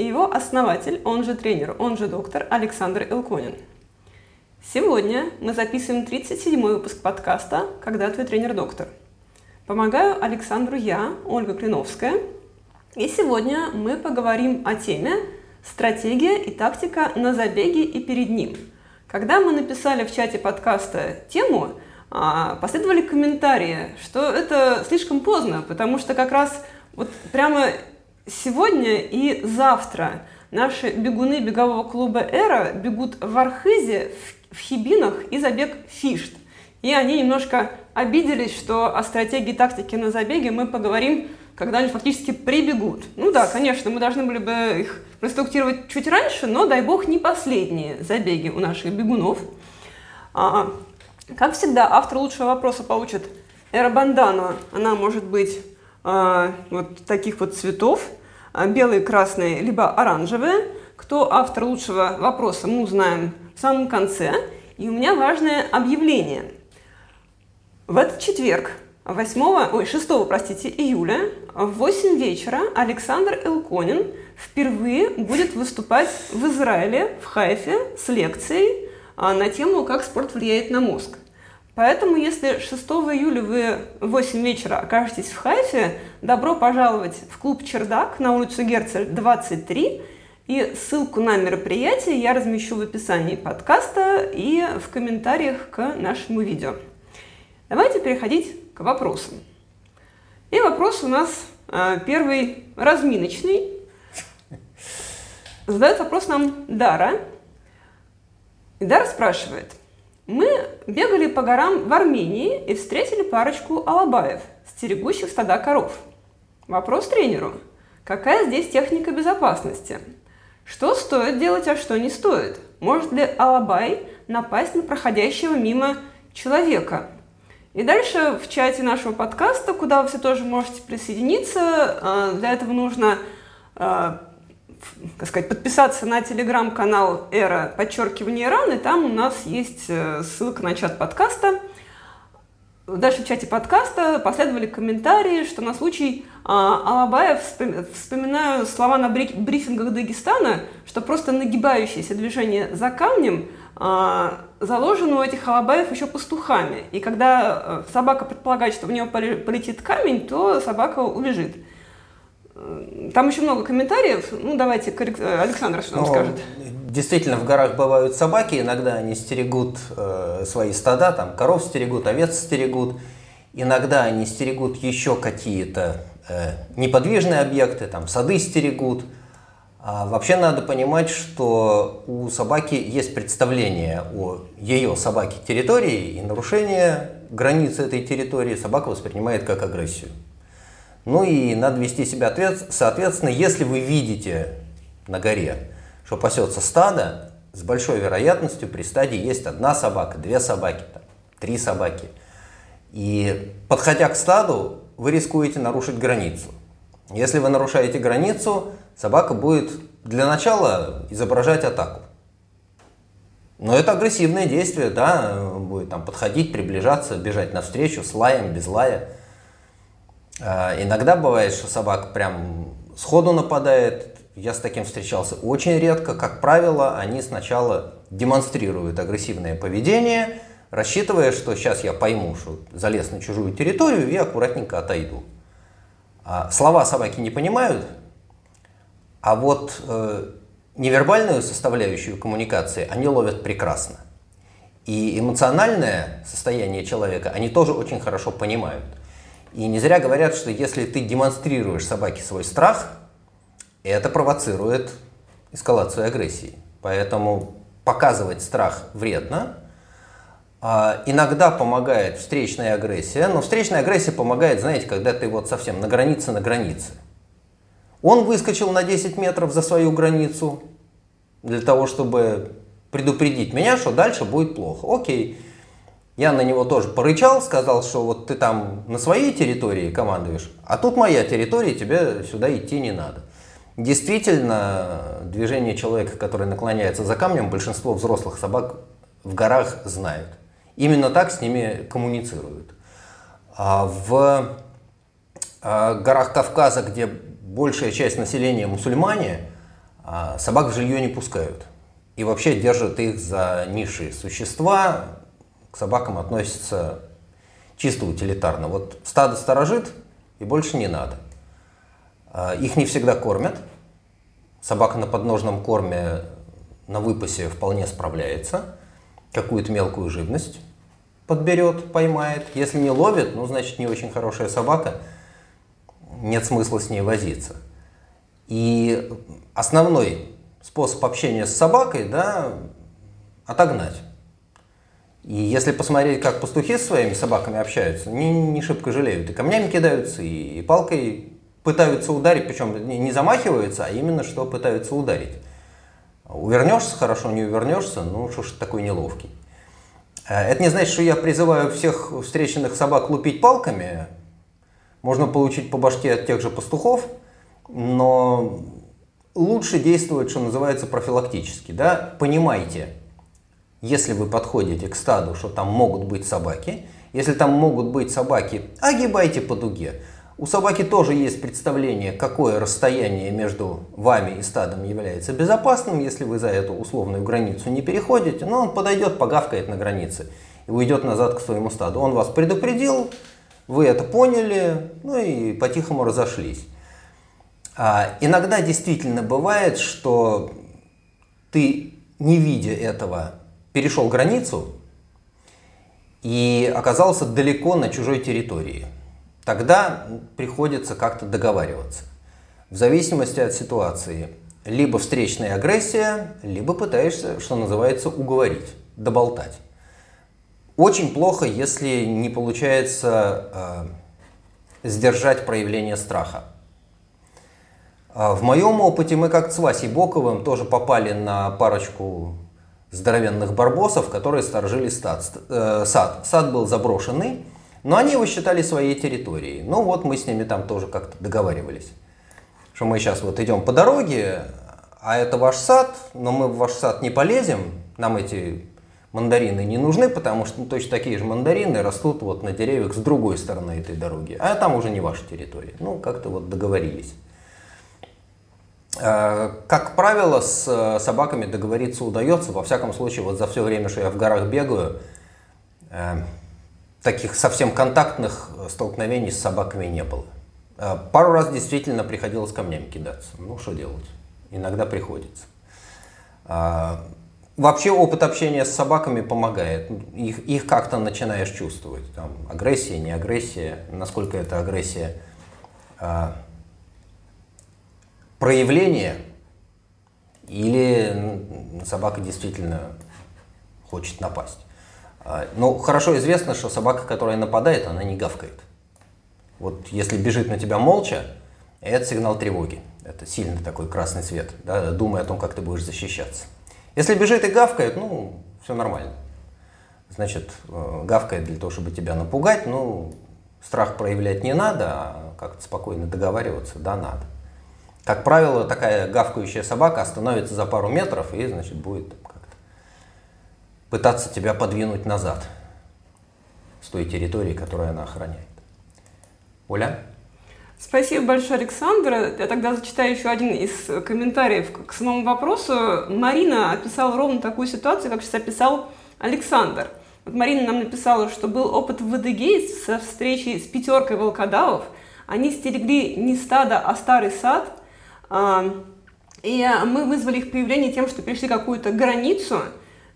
и его основатель, он же тренер, он же доктор Александр Илконин – Сегодня мы записываем 37-й выпуск подкаста «Когда твой тренер-доктор». Помогаю Александру я, Ольга Клиновская. И сегодня мы поговорим о теме «Стратегия и тактика на забеге и перед ним». Когда мы написали в чате подкаста тему, а, последовали комментарии, что это слишком поздно, потому что как раз вот прямо сегодня и завтра наши бегуны бегового клуба «Эра» бегут в Архизе в Хибинах и забег Фишт. И они немножко обиделись, что о стратегии тактики на забеге мы поговорим, когда они фактически прибегут. Ну да, конечно, мы должны были бы их проинструктировать чуть раньше, но, дай бог, не последние забеги у наших бегунов. А, как всегда, автор лучшего вопроса получит эробандану. Она может быть а, вот таких вот цветов, белые, красные, либо оранжевые. Кто автор лучшего вопроса, мы узнаем в самом конце. И у меня важное объявление. В этот четверг, 8, ой, 6, простите, июля, в 8 вечера Александр Элконин впервые будет выступать в Израиле, в Хайфе, с лекцией а, на тему «Как спорт влияет на мозг». Поэтому, если 6 июля вы в 8 вечера окажетесь в Хайфе, добро пожаловать в клуб «Чердак» на улицу Герцель, 23, и ссылку на мероприятие я размещу в описании подкаста и в комментариях к нашему видео. Давайте переходить к вопросам. И вопрос у нас э, первый разминочный. Задает вопрос нам Дара. И Дара спрашивает. Мы бегали по горам в Армении и встретили парочку алабаев, стерегущих стада коров. Вопрос тренеру. Какая здесь техника безопасности? Что стоит делать, а что не стоит? Может ли Алабай напасть на проходящего мимо человека? И дальше в чате нашего подкаста, куда вы все тоже можете присоединиться, э, для этого нужно э, как сказать, подписаться на телеграм-канал «Эра», подчеркивание «Иран», и там у нас есть э, ссылка на чат подкаста. Дальше в чате подкаста последовали комментарии, что на случай а, Алабаев вспоминаю слова на брифингах Дагестана, что просто нагибающееся движение за камнем а, заложено у этих Алабаев еще пастухами. И когда э, собака предполагает, что в него полетит камень, то собака убежит. Там еще много комментариев. Ну, давайте э, Александр что нам ну, скажет. Действительно, в горах бывают собаки, иногда они стерегут э, свои стада, там коров стерегут, овец стерегут. Иногда они стерегут еще какие-то э, неподвижные объекты, там сады стерегут. А вообще надо понимать, что у собаки есть представление о ее собаке территории, и нарушение границы этой территории собака воспринимает как агрессию. Ну и надо вести себя ответ, соответственно, если вы видите на горе, что пасется стадо, с большой вероятностью при стаде есть одна собака, две собаки, там, три собаки. И подходя к стаду, вы рискуете нарушить границу. Если вы нарушаете границу, собака будет для начала изображать атаку. Но это агрессивное действие, да, будет там подходить, приближаться, бежать навстречу с лаем, без лая. А, иногда бывает, что собака прям сходу нападает. Я с таким встречался очень редко. Как правило, они сначала демонстрируют агрессивное поведение, рассчитывая, что сейчас я пойму, что залез на чужую территорию и аккуратненько отойду. А слова собаки не понимают, а вот э, невербальную составляющую коммуникации они ловят прекрасно. И эмоциональное состояние человека они тоже очень хорошо понимают. И не зря говорят, что если ты демонстрируешь собаке свой страх, это провоцирует эскалацию агрессии. Поэтому показывать страх вредно. А иногда помогает встречная агрессия, но встречная агрессия помогает, знаете, когда ты вот совсем на границе на границе. Он выскочил на 10 метров за свою границу для того, чтобы предупредить меня, что дальше будет плохо. Окей. Я на него тоже порычал, сказал, что вот ты там на своей территории командуешь, а тут моя территория, тебе сюда идти не надо. Действительно, движение человека, который наклоняется за камнем, большинство взрослых собак в горах знают. Именно так с ними коммуницируют. А в а, горах Кавказа, где большая часть населения мусульмане, а, собак в жилье не пускают. И вообще держат их за низшие существа, к собакам относятся чисто утилитарно. Вот стадо сторожит, и больше не надо. А, их не всегда кормят. Собака на подножном корме на выпасе вполне справляется. Какую-то мелкую живность подберет, поймает. Если не ловит, ну, значит, не очень хорошая собака. Нет смысла с ней возиться. И основной способ общения с собакой, да, отогнать. И если посмотреть, как пастухи с своими собаками общаются, не, не шибко жалеют. И камнями кидаются, и, и палкой пытаются ударить, причем не, не замахиваются, а именно что пытаются ударить. Увернешься хорошо, не увернешься, ну что ж такой неловкий. Э, это не значит, что я призываю всех встреченных собак лупить палками. Можно получить по башке от тех же пастухов, но лучше действовать, что называется, профилактически. Да? Понимайте, если вы подходите к стаду, что там могут быть собаки, если там могут быть собаки, огибайте по дуге. У собаки тоже есть представление, какое расстояние между вами и стадом является безопасным, если вы за эту условную границу не переходите, но он подойдет, погавкает на границе и уйдет назад к своему стаду. Он вас предупредил, вы это поняли, ну и по-тихому разошлись. А, иногда действительно бывает, что ты, не видя этого, перешел границу и оказался далеко на чужой территории. Тогда приходится как-то договариваться. В зависимости от ситуации. Либо встречная агрессия, либо пытаешься, что называется, уговорить, доболтать. Очень плохо, если не получается э, сдержать проявление страха. А в моем опыте мы как с Васей Боковым тоже попали на парочку здоровенных барбосов, которые сторожили стад, э, сад. Сад был заброшенный, но они его считали своей территорией. Ну вот мы с ними там тоже как-то договаривались, что мы сейчас вот идем по дороге, а это ваш сад, но мы в ваш сад не полезем, нам эти мандарины не нужны, потому что ну, точно такие же мандарины растут вот на деревьях с другой стороны этой дороги, а там уже не ваша территория. Ну, как-то вот договорились. Э, как правило, с э, собаками договориться удается. Во всяком случае, вот за все время, что я в горах бегаю, э, таких совсем контактных столкновений с собаками не было. Пару раз действительно приходилось камнями кидаться. Ну, что делать? Иногда приходится. Вообще опыт общения с собаками помогает. Их, их как-то начинаешь чувствовать. Там, агрессия, не агрессия, насколько это агрессия проявление или собака действительно хочет напасть. А, но хорошо известно, что собака, которая нападает, она не гавкает. Вот если бежит на тебя молча, это сигнал тревоги. Это сильный такой красный свет, да, думая о том, как ты будешь защищаться. Если бежит и гавкает, ну, все нормально. Значит, э, гавкает для того, чтобы тебя напугать, ну, страх проявлять не надо, а как-то спокойно договариваться, да, надо. Как правило, такая гавкающая собака остановится за пару метров и, значит, будет как-то пытаться тебя подвинуть назад с той территории, которую она охраняет. Оля? Спасибо большое, Александр. Я тогда зачитаю еще один из комментариев к самому вопросу. Марина описала ровно такую ситуацию, как сейчас описал Александр. Вот Марина нам написала, что был опыт в Адыгее со встречей с пятеркой волкодавов. Они стерегли не стадо, а старый сад – и мы вызвали их появление тем, что пришли какую-то границу,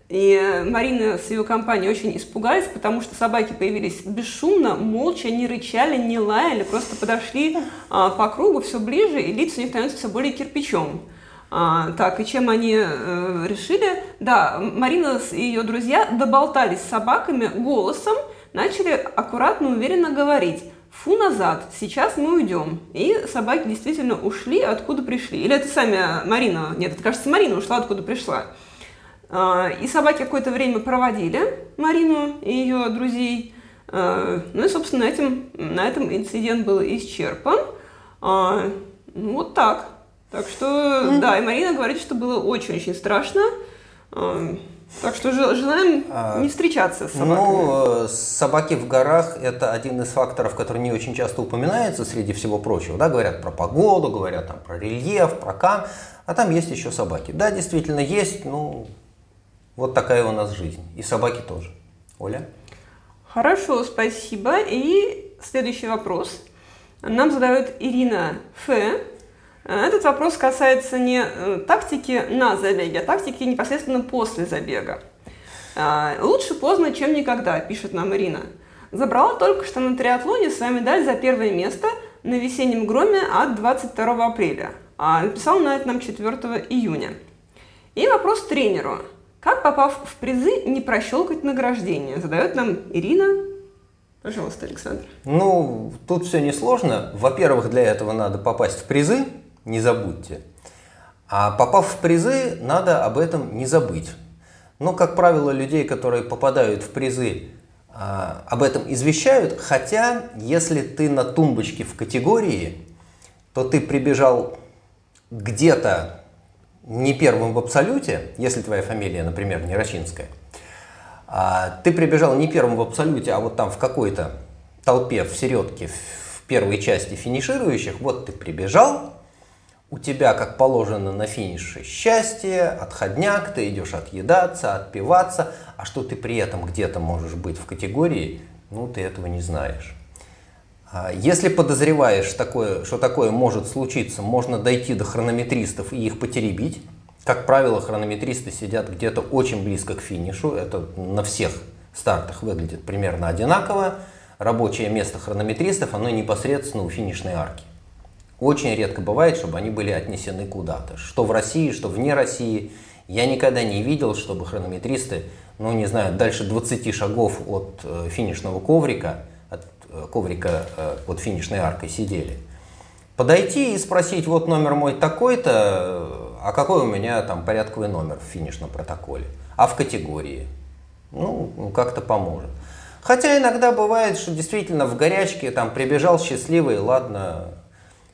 и Марина с ее компанией очень испугались, потому что собаки появились бесшумно, молча, не рычали, не лаяли, просто подошли а, по кругу все ближе, и лица у них становятся все более кирпичом. А, так, и чем они э, решили? Да, Марина и ее друзья доболтались с собаками голосом, начали аккуратно, уверенно говорить фу назад, сейчас мы уйдем. И собаки действительно ушли, откуда пришли. Или это сами Марина, нет, это кажется, Марина ушла, откуда пришла. А, и собаки какое-то время проводили Марину и ее друзей. А, ну и, собственно, на этом, на этом инцидент был исчерпан. А, ну, вот так. Так что, да, и Марина говорит, что было очень-очень страшно. Так что желаем а, не встречаться с собаками. Ну, э, собаки в горах – это один из факторов, который не очень часто упоминается среди всего прочего. Да, говорят про погоду, говорят там про рельеф, про кам, а там есть еще собаки. Да, действительно есть, ну, вот такая у нас жизнь. И собаки тоже. Оля? Хорошо, спасибо. И следующий вопрос. Нам задает Ирина Ф. Этот вопрос касается не э, тактики на забеге, а тактики непосредственно после забега. А, лучше поздно, чем никогда, пишет нам Ирина. Забрала только что на триатлоне свою медаль за первое место на весеннем громе от 22 апреля. А написал на это нам 4 июня. И вопрос тренеру. Как, попав в призы, не прощелкать награждение? Задает нам Ирина. Пожалуйста, Александр. Ну, тут все несложно. Во-первых, для этого надо попасть в призы, не забудьте. А попав в призы, надо об этом не забыть. Но, как правило, людей, которые попадают в призы, а, об этом извещают, хотя если ты на тумбочке в категории, то ты прибежал где-то не первым в абсолюте, если твоя фамилия, например, не Рачинская, а ты прибежал не первым в абсолюте, а вот там в какой-то толпе, в середке, в первой части финиширующих, вот ты прибежал, у тебя, как положено на финише, счастье, отходняк, ты идешь отъедаться, отпиваться, а что ты при этом где-то можешь быть в категории, ну, ты этого не знаешь. А если подозреваешь, такое, что такое может случиться, можно дойти до хронометристов и их потеребить. Как правило, хронометристы сидят где-то очень близко к финишу. Это на всех стартах выглядит примерно одинаково. Рабочее место хронометристов, оно непосредственно у финишной арки. Очень редко бывает, чтобы они были отнесены куда-то. Что в России, что вне России. Я никогда не видел, чтобы хронометристы, ну не знаю, дальше 20 шагов от э, финишного коврика, от э, коврика э, под финишной аркой сидели. Подойти и спросить, вот номер мой такой-то, а какой у меня там порядковый номер в финишном протоколе, а в категории. Ну, как-то поможет. Хотя иногда бывает, что действительно в горячке там прибежал счастливый, ладно,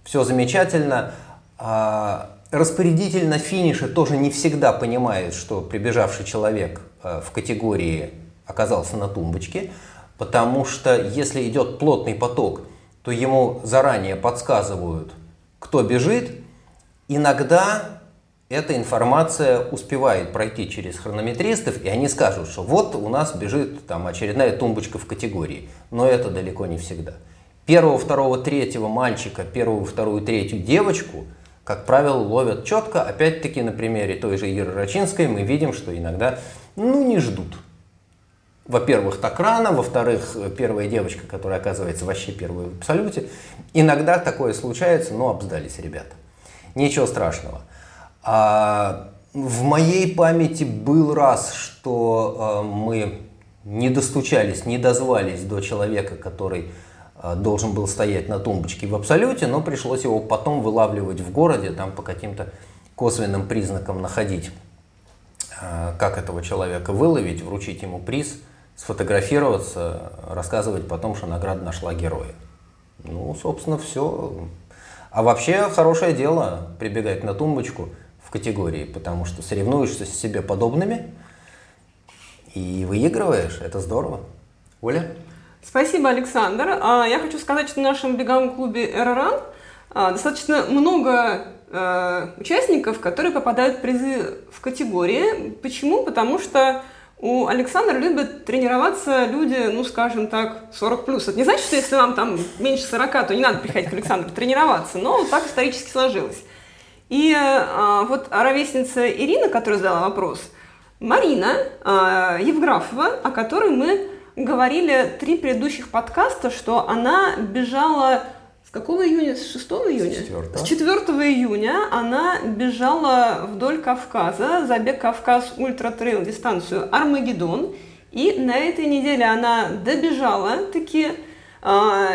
все замечательно. А распорядитель на финише тоже не всегда понимает, что прибежавший человек э, в категории оказался на тумбочке, потому что если идет плотный поток, то ему заранее подсказывают, кто бежит. Иногда эта информация успевает пройти через хронометристов, и они скажут, что вот у нас бежит там очередная тумбочка в категории. Но это далеко не всегда первого, второго, третьего мальчика, первую, вторую, третью девочку, как правило, ловят четко. Опять-таки на примере той же Иры Рачинской мы видим, что иногда ну, не ждут. Во-первых, так рано, во-вторых, первая девочка, которая оказывается вообще первой в абсолюте. Иногда такое случается, но обсдались ребята. Ничего страшного. А в моей памяти был раз, что э, мы не достучались, не дозвались до человека, который должен был стоять на тумбочке в абсолюте, но пришлось его потом вылавливать в городе, там по каким-то косвенным признакам находить, э, как этого человека выловить, вручить ему приз, сфотографироваться, рассказывать потом, что награда нашла героя. Ну, собственно, все. А вообще хорошее дело прибегать на тумбочку в категории, потому что соревнуешься с себе подобными и выигрываешь. Это здорово. Оля? Спасибо, Александр. А, я хочу сказать, что в нашем беговом клубе «Эроран» достаточно много э, участников, которые попадают в призы в категории. Почему? Потому что у Александра любят тренироваться люди, ну, скажем так, 40 плюс. Это не значит, что если вам там меньше 40, то не надо приходить к Александру тренироваться, но так исторически сложилось. И а, вот ровесница Ирина, которая задала вопрос, Марина а, Евграфова, о которой мы говорили три предыдущих подкаста, что она бежала с какого июня? С 6 июня? С 4. С 4 июня она бежала вдоль Кавказа, забег Кавказ Ультра Трейл дистанцию Армагеддон. И на этой неделе она добежала таки. А,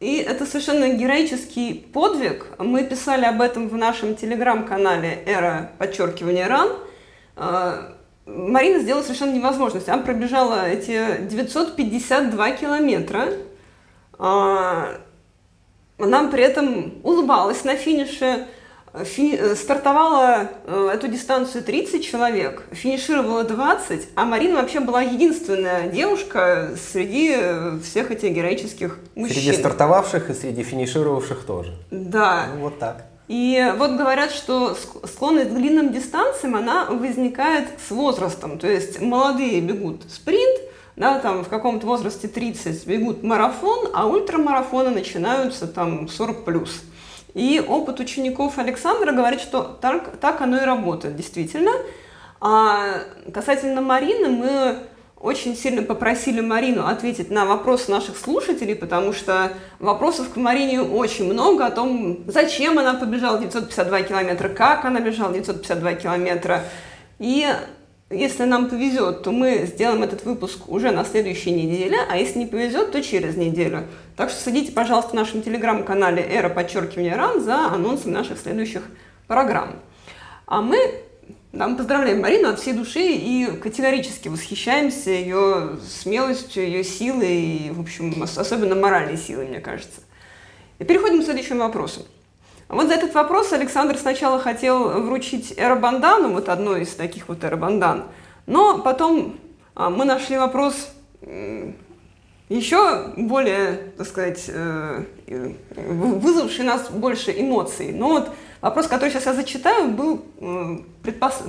и это совершенно героический подвиг. Мы писали об этом в нашем телеграм-канале «era подчеркивания run». А, Марина сделала совершенно невозможно. Она пробежала эти 952 километра. А, она при этом улыбалась на финише. Фини... Стартовала э, эту дистанцию 30 человек, финишировала 20, а Марина вообще была единственная девушка среди всех этих героических мужчин. Среди стартовавших и среди финишировавших тоже. Да. Ну, вот так. И вот говорят, что склонность к длинным дистанциям, она возникает с возрастом. То есть молодые бегут спринт, да, там в каком-то возрасте 30 бегут марафон, а ультрамарафоны начинаются там 40 плюс. И опыт учеников Александра говорит, что так, так оно и работает, действительно. А касательно Марины, мы очень сильно попросили Марину ответить на вопросы наших слушателей, потому что вопросов к Марине очень много о том, зачем она побежала 952 километра, как она бежала 952 километра. И если нам повезет, то мы сделаем этот выпуск уже на следующей неделе, а если не повезет, то через неделю. Так что следите, пожалуйста, в нашем телеграм-канале «Эра подчеркивание РАН» за анонсом наших следующих программ. А мы да, мы поздравляем Марину от всей души и категорически восхищаемся ее смелостью, ее силой, и, в общем, особенно моральной силой, мне кажется. И переходим к следующему вопросу. Вот за этот вопрос Александр сначала хотел вручить эробандану, вот одной из таких вот эробандан, но потом а, мы нашли вопрос еще более, так сказать, э, вызвавший нас больше эмоций. Но вот Вопрос, который сейчас я зачитаю, был э, предпос...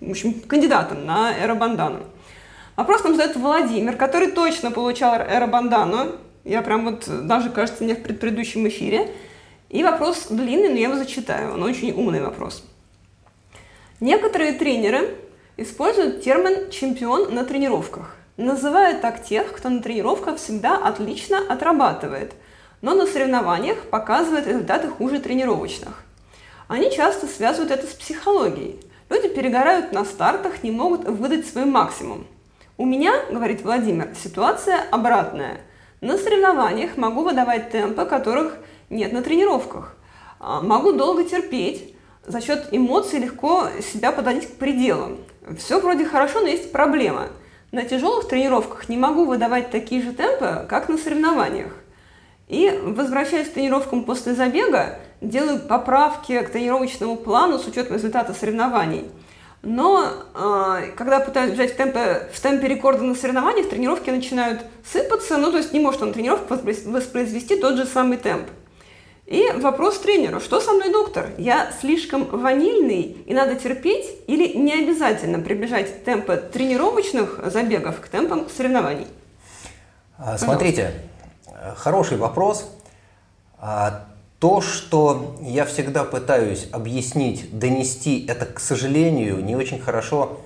в общем, кандидатом на эробандану. Вопрос нам задает Владимир, который точно получал эробандану. Я прям вот, даже, кажется, не в предыдущем эфире. И вопрос длинный, но я его зачитаю. Он очень умный вопрос. Некоторые тренеры используют термин «чемпион на тренировках», называя так тех, кто на тренировках всегда отлично отрабатывает, но на соревнованиях показывает результаты хуже тренировочных – они часто связывают это с психологией. Люди перегорают на стартах, не могут выдать свой максимум. У меня, говорит Владимир, ситуация обратная. На соревнованиях могу выдавать темпы, которых нет на тренировках. А, могу долго терпеть, за счет эмоций легко себя подходить к пределу. Все вроде хорошо, но есть проблема. На тяжелых тренировках не могу выдавать такие же темпы, как на соревнованиях. И возвращаясь к тренировкам после забега, делаю поправки к тренировочному плану с учетом результата соревнований. Но э, когда пытаюсь взять в темпе, в темпе рекорда на соревнованиях, тренировки начинают сыпаться, ну то есть не может он тренировку воспроизвести тот же самый темп. И вопрос тренеру, что со мной, доктор? Я слишком ванильный и надо терпеть или не обязательно приближать темпы тренировочных забегов к темпам соревнований? А, смотрите, хороший вопрос. То, что я всегда пытаюсь объяснить, донести, это, к сожалению, не очень хорошо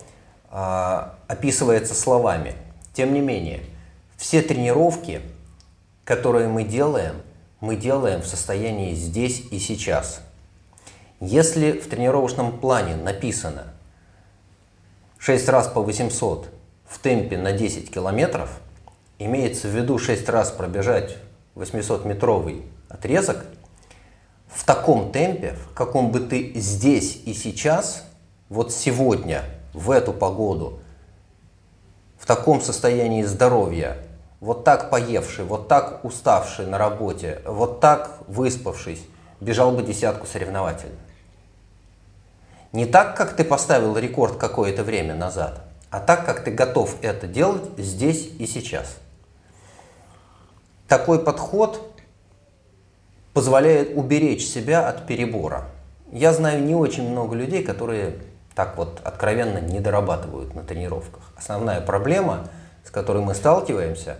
э, описывается словами. Тем не менее, все тренировки, которые мы делаем, мы делаем в состоянии здесь и сейчас. Если в тренировочном плане написано 6 раз по 800 в темпе на 10 километров, имеется в виду 6 раз пробежать 800-метровый отрезок – в таком темпе, в каком бы ты здесь и сейчас, вот сегодня, в эту погоду, в таком состоянии здоровья, вот так поевший, вот так уставший на работе, вот так выспавшись, бежал бы десятку соревновательно. Не так, как ты поставил рекорд какое-то время назад, а так, как ты готов это делать здесь и сейчас. Такой подход позволяет уберечь себя от перебора. Я знаю не очень много людей, которые так вот откровенно не дорабатывают на тренировках. Основная проблема, с которой мы сталкиваемся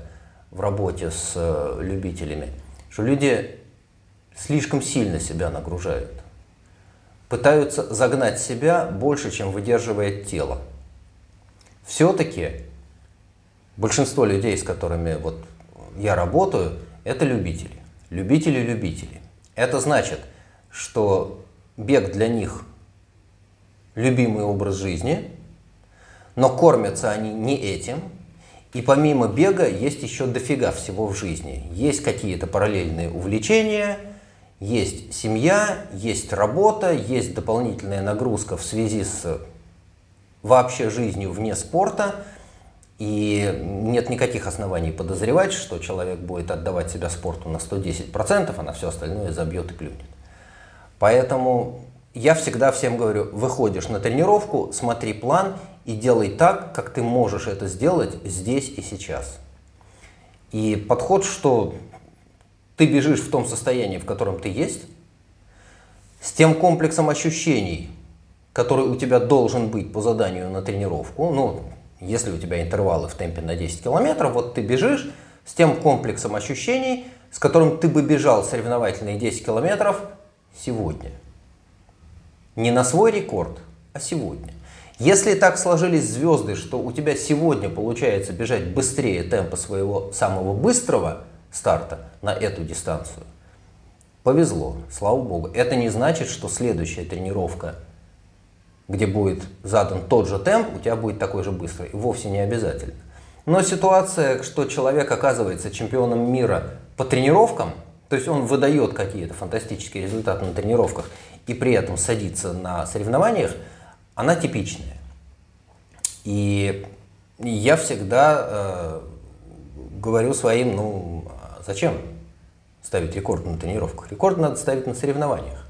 в работе с э, любителями, что люди слишком сильно себя нагружают. Пытаются загнать себя больше, чем выдерживает тело. Все-таки большинство людей, с которыми вот я работаю, это любители любители-любители. Это значит, что бег для них любимый образ жизни, но кормятся они не этим. И помимо бега есть еще дофига всего в жизни. Есть какие-то параллельные увлечения, есть семья, есть работа, есть дополнительная нагрузка в связи с вообще жизнью вне спорта, и нет никаких оснований подозревать, что человек будет отдавать себя спорту на 110%, а на все остальное забьет и плюнет. Поэтому я всегда всем говорю, выходишь на тренировку, смотри план и делай так, как ты можешь это сделать здесь и сейчас. И подход, что ты бежишь в том состоянии, в котором ты есть, с тем комплексом ощущений, который у тебя должен быть по заданию на тренировку, ну, если у тебя интервалы в темпе на 10 километров, вот ты бежишь с тем комплексом ощущений, с которым ты бы бежал соревновательные 10 километров сегодня. Не на свой рекорд, а сегодня. Если так сложились звезды, что у тебя сегодня получается бежать быстрее темпа своего самого быстрого старта на эту дистанцию, повезло, слава богу. Это не значит, что следующая тренировка – где будет задан тот же темп, у тебя будет такой же быстрый. Вовсе не обязательно. Но ситуация, что человек оказывается чемпионом мира по тренировкам, то есть он выдает какие-то фантастические результаты на тренировках и при этом садится на соревнованиях, она типичная. И я всегда э, говорю своим, ну, зачем ставить рекорд на тренировках? Рекорд надо ставить на соревнованиях.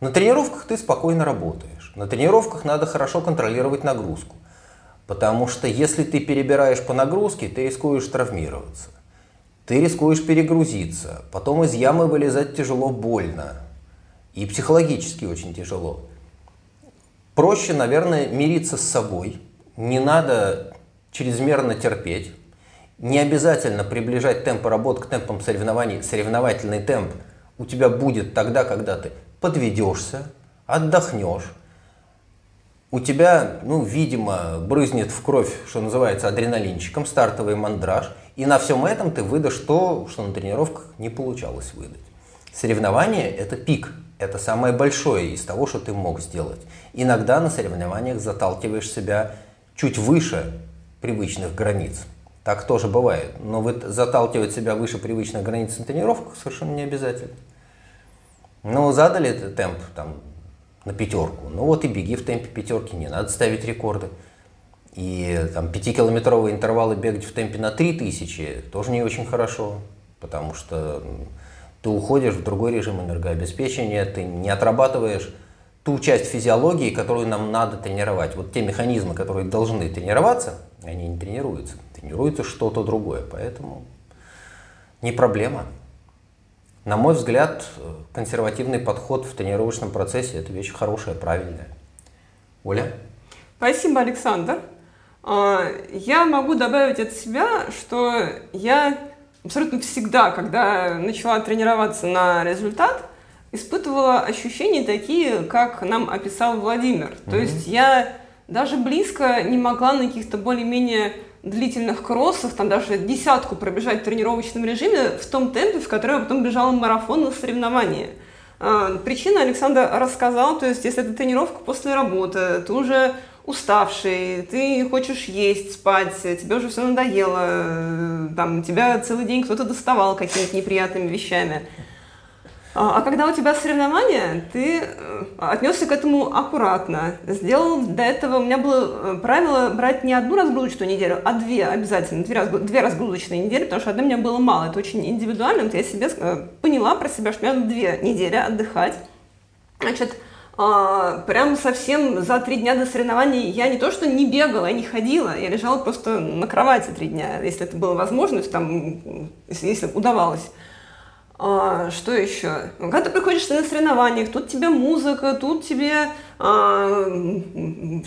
На тренировках ты спокойно работаешь. На тренировках надо хорошо контролировать нагрузку. Потому что если ты перебираешь по нагрузке, ты рискуешь травмироваться. Ты рискуешь перегрузиться. Потом из ямы вылезать тяжело, больно. И психологически очень тяжело. Проще, наверное, мириться с собой. Не надо чрезмерно терпеть. Не обязательно приближать темп работы к темпам соревнований. Соревновательный темп у тебя будет тогда, когда ты подведешься, отдохнешь, у тебя, ну, видимо, брызнет в кровь, что называется, адреналинчиком, стартовый мандраж, и на всем этом ты выдашь то, что на тренировках не получалось выдать. Соревнование – это пик, это самое большое из того, что ты мог сделать. Иногда на соревнованиях заталкиваешь себя чуть выше привычных границ. Так тоже бывает. Но вот заталкивать себя выше привычных границ на тренировках совершенно не обязательно. Ну, задали темп, там, на пятерку. Ну вот и беги в темпе пятерки, не надо ставить рекорды. И там пятикилометровые интервалы бегать в темпе на 3000 тоже не очень хорошо, потому что ты уходишь в другой режим энергообеспечения, ты не отрабатываешь ту часть физиологии, которую нам надо тренировать. Вот те механизмы, которые должны тренироваться, они не тренируются. Тренируется что-то другое, поэтому не проблема. На мой взгляд, консервативный подход в тренировочном процессе – это вещь хорошая, правильная. Оля? Спасибо, Александр. А, я могу добавить от себя, что я абсолютно всегда, когда начала тренироваться на результат, испытывала ощущения такие, как нам описал Владимир. Mm-hmm. То есть я даже близко не могла на каких-то более-менее длительных кроссов, там даже десятку пробежать в тренировочном режиме в том темпе, в котором я потом бежала марафон на соревнования. А, причина Александр рассказал, то есть если это тренировка после работы, ты уже уставший, ты хочешь есть, спать, тебе уже все надоело, э, там, тебя целый день кто-то доставал какими-то неприятными вещами. А, а когда у тебя соревнования, ты э, отнесся к этому аккуратно. Сделал до этого, у меня было э, правило брать не одну разгрузочную неделю, а две обязательно, две, разгруз, две разгрузочные недели, потому что одной мне было мало. Это очень индивидуально. Вот я себе э, поняла про себя, что мне надо две недели отдыхать. Значит, а, прям совсем за три дня до соревнований я не то что не бегала, я не ходила, я лежала просто на кровати три дня, если это была возможность, там, если удавалось. А, что еще? Когда ты приходишь на соревнованиях, тут тебе музыка, тут тебе а,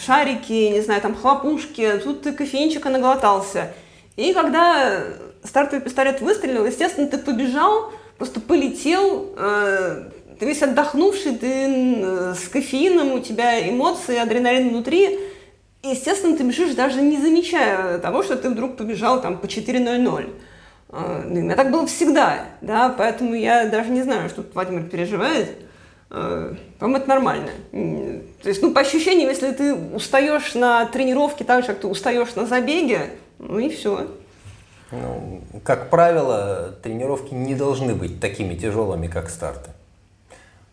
шарики, не знаю, там хлопушки, тут ты кофеинчика наглотался. И когда стартовый пистолет выстрелил, естественно, ты побежал, просто полетел, э, ты весь отдохнувший, ты с кофеином, у тебя эмоции, адреналин внутри. Естественно, ты бежишь даже не замечая того, что ты вдруг побежал там по 4.00. А, ну, у меня так было всегда, да, поэтому я даже не знаю, что Владимир переживает. А, по-моему, это нормально. То есть, ну, по ощущениям, если ты устаешь на тренировке так же, как ты устаешь на забеге, ну и все. Ну, как правило, тренировки не должны быть такими тяжелыми, как старты.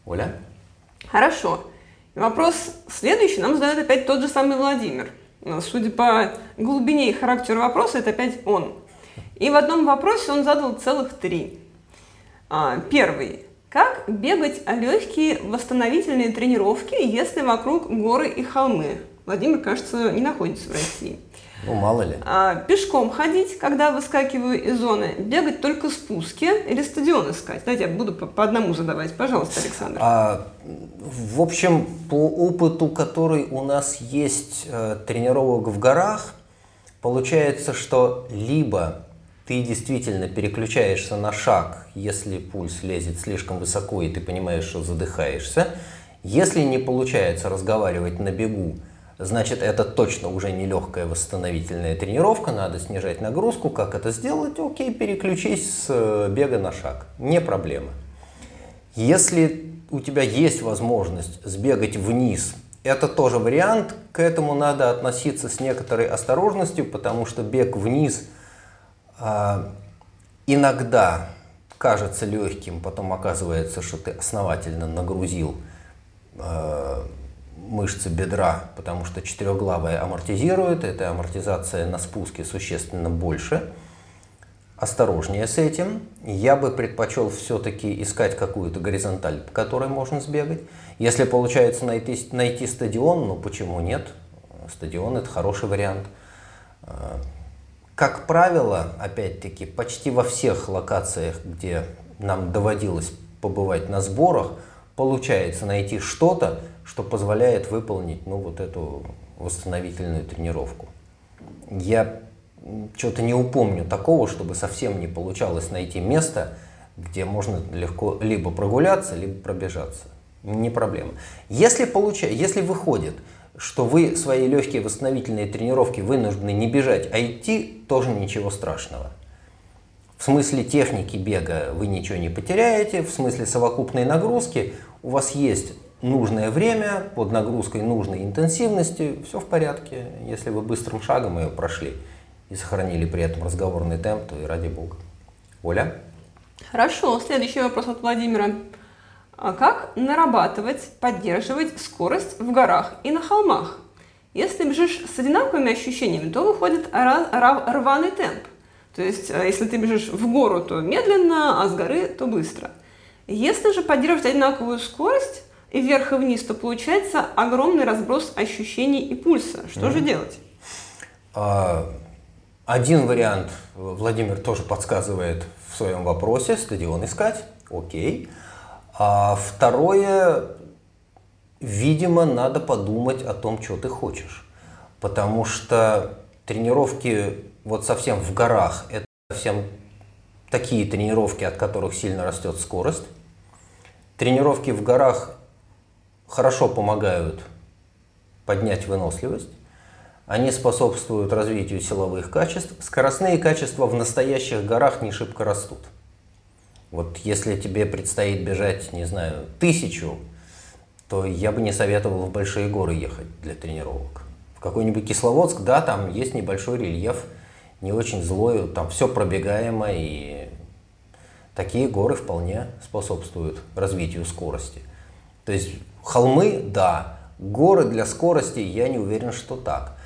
Оля? Хорошо. Вопрос следующий нам задает опять тот же самый Владимир. Судя по глубине и характеру вопроса, это опять он. И в одном вопросе он задал целых три. А, первый. Как бегать легкие восстановительные тренировки, если вокруг горы и холмы? Владимир, кажется, не находится в России. Ну, мало ли. А, пешком ходить, когда выскакиваю из зоны, бегать только спуски или стадион искать? Давайте я буду по, по одному задавать. Пожалуйста, Александр. А, в общем, по опыту, который у нас есть э, тренировок в горах, получается, что либо ты действительно переключаешься на шаг, если пульс лезет слишком высоко и ты понимаешь, что задыхаешься. Если не получается разговаривать на бегу, значит это точно уже не легкая восстановительная тренировка, надо снижать нагрузку. Как это сделать? Окей, переключись с э, бега на шаг, не проблема. Если у тебя есть возможность сбегать вниз, это тоже вариант, к этому надо относиться с некоторой осторожностью, потому что бег вниз иногда кажется легким, потом оказывается, что ты основательно нагрузил э, мышцы бедра, потому что четырехглавая амортизирует, эта амортизация на спуске существенно больше. Осторожнее с этим. Я бы предпочел все-таки искать какую-то горизонталь, по которой можно сбегать. Если получается найти, найти стадион, ну почему нет? Стадион это хороший вариант. Как правило, опять-таки, почти во всех локациях, где нам доводилось побывать на сборах, получается найти что-то, что позволяет выполнить ну, вот эту восстановительную тренировку. Я что-то не упомню такого, чтобы совсем не получалось найти место, где можно легко либо прогуляться, либо пробежаться. Не проблема. Если, получа... Если выходит, что вы свои легкие восстановительные тренировки вынуждены не бежать, а идти, тоже ничего страшного. В смысле техники бега вы ничего не потеряете, в смысле совокупной нагрузки у вас есть нужное время, под нагрузкой нужной интенсивности, все в порядке. Если вы быстрым шагом ее прошли и сохранили при этом разговорный темп, то и ради бога. Оля? Хорошо, следующий вопрос от Владимира. А как нарабатывать, поддерживать скорость в горах и на холмах? Если бежишь с одинаковыми ощущениями, то выходит рваный темп. То есть, э, если ты бежишь в гору, то медленно, а с горы, то быстро. Если же поддерживать одинаковую скорость, и вверх и вниз, то получается огромный разброс ощущений и пульса. Что mm. же делать? А, один вариант Владимир тоже подсказывает в своем вопросе, стадион искать, окей. А второе, видимо, надо подумать о том, что ты хочешь. Потому что тренировки вот совсем в горах, это совсем такие тренировки, от которых сильно растет скорость. Тренировки в горах хорошо помогают поднять выносливость. Они способствуют развитию силовых качеств. Скоростные качества в настоящих горах не шибко растут. Вот если тебе предстоит бежать, не знаю, тысячу, то я бы не советовал в большие горы ехать для тренировок. В какой-нибудь Кисловодск, да, там есть небольшой рельеф, не очень злой, там все пробегаемо, и такие горы вполне способствуют развитию скорости. То есть холмы, да, горы для скорости, я не уверен, что так.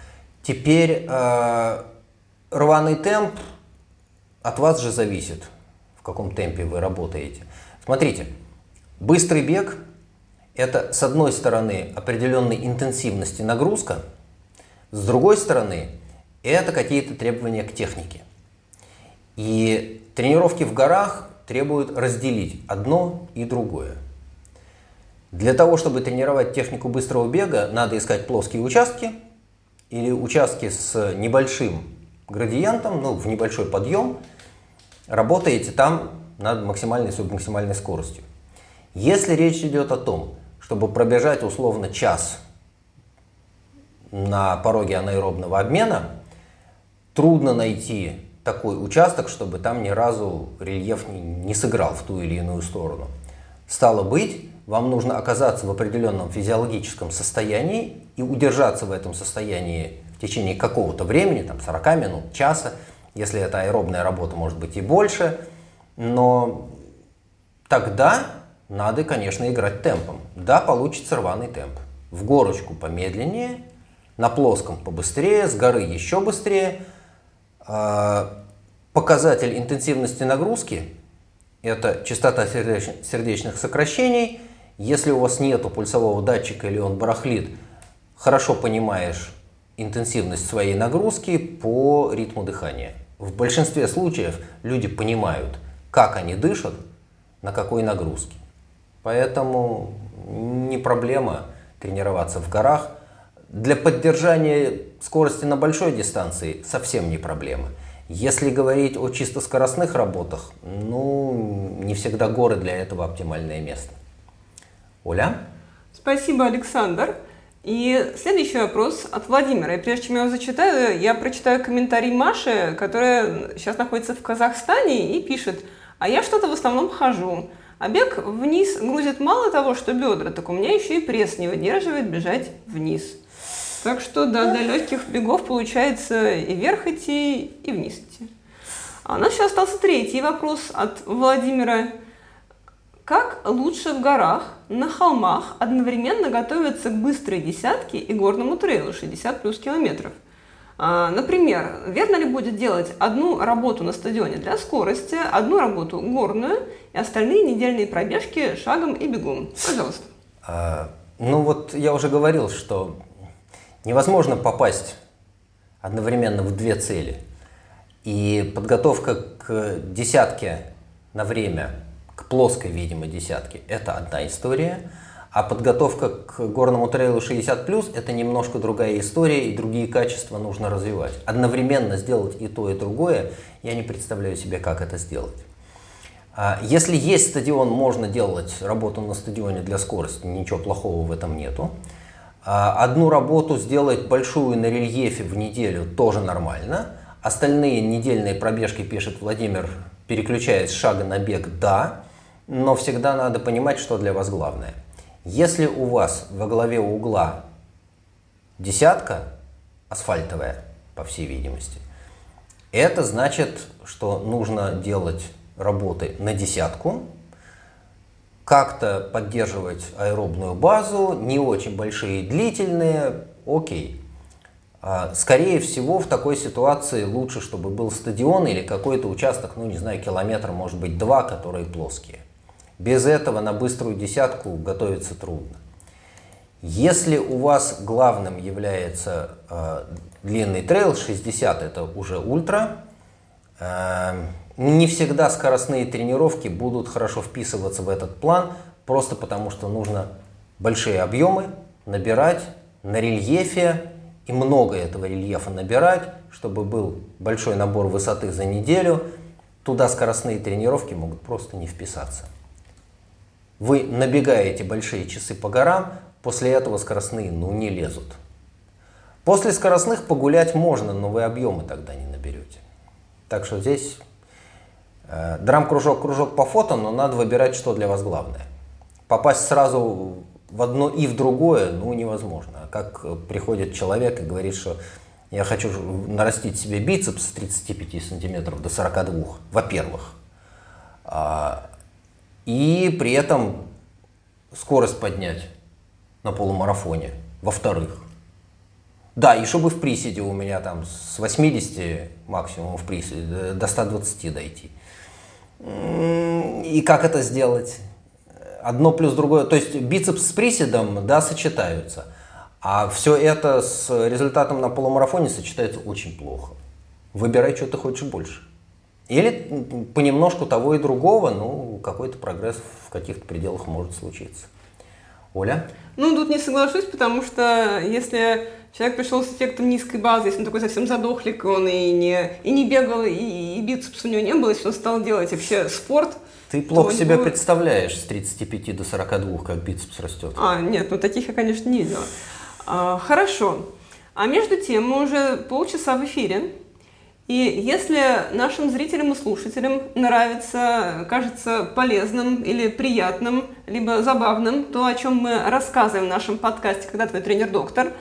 Теперь э, рваный темп от вас же зависит, в каком темпе вы работаете. Смотрите, быстрый бег – это, с одной стороны, определенной интенсивности нагрузка, с другой стороны, это какие-то требования к технике. И тренировки в горах требуют разделить одно и другое. Для того, чтобы тренировать технику быстрого бега, надо искать плоские участки или участки с небольшим градиентом, ну, в небольшой подъем. Работаете там над максимальной и субмаксимальной скоростью. Если речь идет о том, чтобы пробежать условно час на пороге анаэробного обмена, трудно найти такой участок, чтобы там ни разу рельеф не, не сыграл в ту или иную сторону. Стало быть, вам нужно оказаться в определенном физиологическом состоянии и удержаться в этом состоянии в течение какого-то времени, там 40 минут, часа, если это аэробная работа, может быть и больше, но тогда надо, конечно, играть темпом. Да, получится рваный темп. В горочку помедленнее, на плоском побыстрее, с горы еще быстрее. А, показатель интенсивности нагрузки – это частота сердечных сокращений. Если у вас нет пульсового датчика или он барахлит, хорошо понимаешь интенсивность своей нагрузки по ритму дыхания. В большинстве случаев люди понимают, как они дышат, на какой нагрузке. Поэтому не проблема тренироваться в горах. Для поддержания скорости на большой дистанции совсем не проблема. Если говорить о чисто скоростных работах, ну, не всегда горы для этого оптимальное место. Оля? Спасибо, Александр. И следующий вопрос от Владимира. И прежде чем я его зачитаю, я прочитаю комментарий Маши, которая сейчас находится в Казахстане и пишет, а я что-то в основном хожу. А бег вниз грузит мало того, что бедра, так у меня еще и пресс не выдерживает бежать вниз. Так что да, для легких бегов получается и вверх идти, и вниз идти. А у нас еще остался третий вопрос от Владимира. Как лучше в горах, на холмах одновременно готовиться к быстрой десятке и горному трейлу 60 плюс километров? А, например, верно ли будет делать одну работу на стадионе для скорости, одну работу горную и остальные недельные пробежки шагом и бегом? Пожалуйста. А, ну вот я уже говорил, что невозможно попасть одновременно в две цели. И подготовка к десятке на время, к плоской, видимо, десятке – это одна история – а подготовка к горному трейлу 60 плюс это немножко другая история и другие качества нужно развивать. Одновременно сделать и то, и другое, я не представляю себе, как это сделать. А если есть стадион, можно делать работу на стадионе для скорости, ничего плохого в этом нету. А одну работу сделать большую на рельефе в неделю тоже нормально. Остальные недельные пробежки, пишет Владимир, переключаясь с шага на бег, да. Но всегда надо понимать, что для вас главное. Если у вас во главе угла десятка асфальтовая, по всей видимости, это значит, что нужно делать работы на десятку, как-то поддерживать аэробную базу, не очень большие и длительные, окей. А, скорее всего, в такой ситуации лучше, чтобы был стадион или какой-то участок, ну не знаю, километр, может быть, два, которые плоские. Без этого на быструю десятку готовиться трудно. Если у вас главным является э, длинный трейл, 60 это уже ультра, э, не всегда скоростные тренировки будут хорошо вписываться в этот план, просто потому что нужно большие объемы набирать на рельефе и много этого рельефа набирать, чтобы был большой набор высоты за неделю. Туда скоростные тренировки могут просто не вписаться. Вы набегаете большие часы по горам, после этого скоростные ну не лезут. После скоростных погулять можно, но вы объемы тогда не наберете. Так что здесь э, драм-кружок, кружок по фото, но надо выбирать, что для вас главное. Попасть сразу в одно и в другое, ну, невозможно. А как приходит человек и говорит, что я хочу нарастить себе бицепс с 35 сантиметров до 42, во-первых. А, и при этом скорость поднять на полумарафоне, во-вторых. Да, и чтобы в приседе у меня там с 80 максимум в приседе до 120 дойти. И как это сделать? Одно плюс другое. То есть бицепс с приседом, да, сочетаются. А все это с результатом на полумарафоне сочетается очень плохо. Выбирай, что ты хочешь больше. Или понемножку того и другого, ну, какой-то прогресс в каких-то пределах может случиться. Оля? Ну, тут не соглашусь, потому что если человек пришел с эффектом низкой базы, если он такой совсем задохлик, он и не, и не бегал, и, и бицепс у него не было, если он стал делать вообще спорт, ты плохо себя будет... представляешь с 35 до 42, как бицепс растет. А, нет, ну таких я, конечно, не видела. А, хорошо. А между тем, мы уже полчаса в эфире. И если нашим зрителям и слушателям нравится, кажется полезным или приятным, либо забавным то, о чем мы рассказываем в нашем подкасте «Когда твой тренер-доктор»,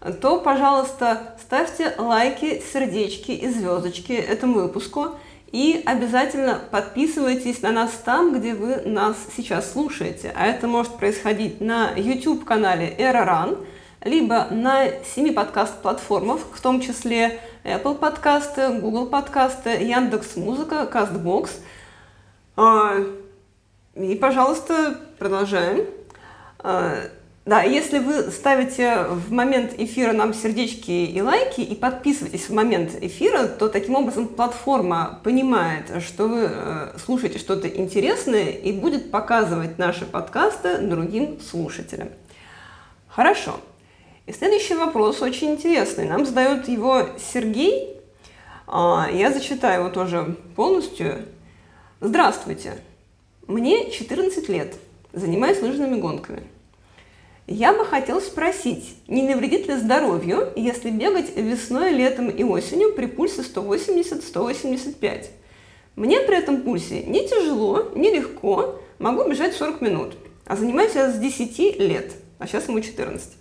то, пожалуйста, ставьте лайки, сердечки и звездочки этому выпуску И обязательно подписывайтесь на нас там, где вы нас сейчас слушаете. А это может происходить на YouTube-канале EraRun, либо на семи подкаст-платформах, в том числе Apple подкасты, Google подкасты, Яндекс Музыка, Castbox. А, и, пожалуйста, продолжаем. Да, если вы ставите в момент эфира нам сердечки и лайки и подписываетесь в момент эфира, то таким образом платформа понимает, что вы э, слушаете что-то интересное и будет показывать наши подкасты другим слушателям. Хорошо. И следующий вопрос очень интересный. Нам задает его Сергей. А, я зачитаю его тоже полностью. Здравствуйте. Мне 14 лет. Занимаюсь лыжными гонками. Я бы хотел спросить, не навредит ли здоровью, если бегать весной, летом и осенью при пульсе 180-185? Мне при этом пульсе не тяжело, не легко, могу бежать 40 минут, а занимаюсь я с 10 лет, а сейчас ему 14.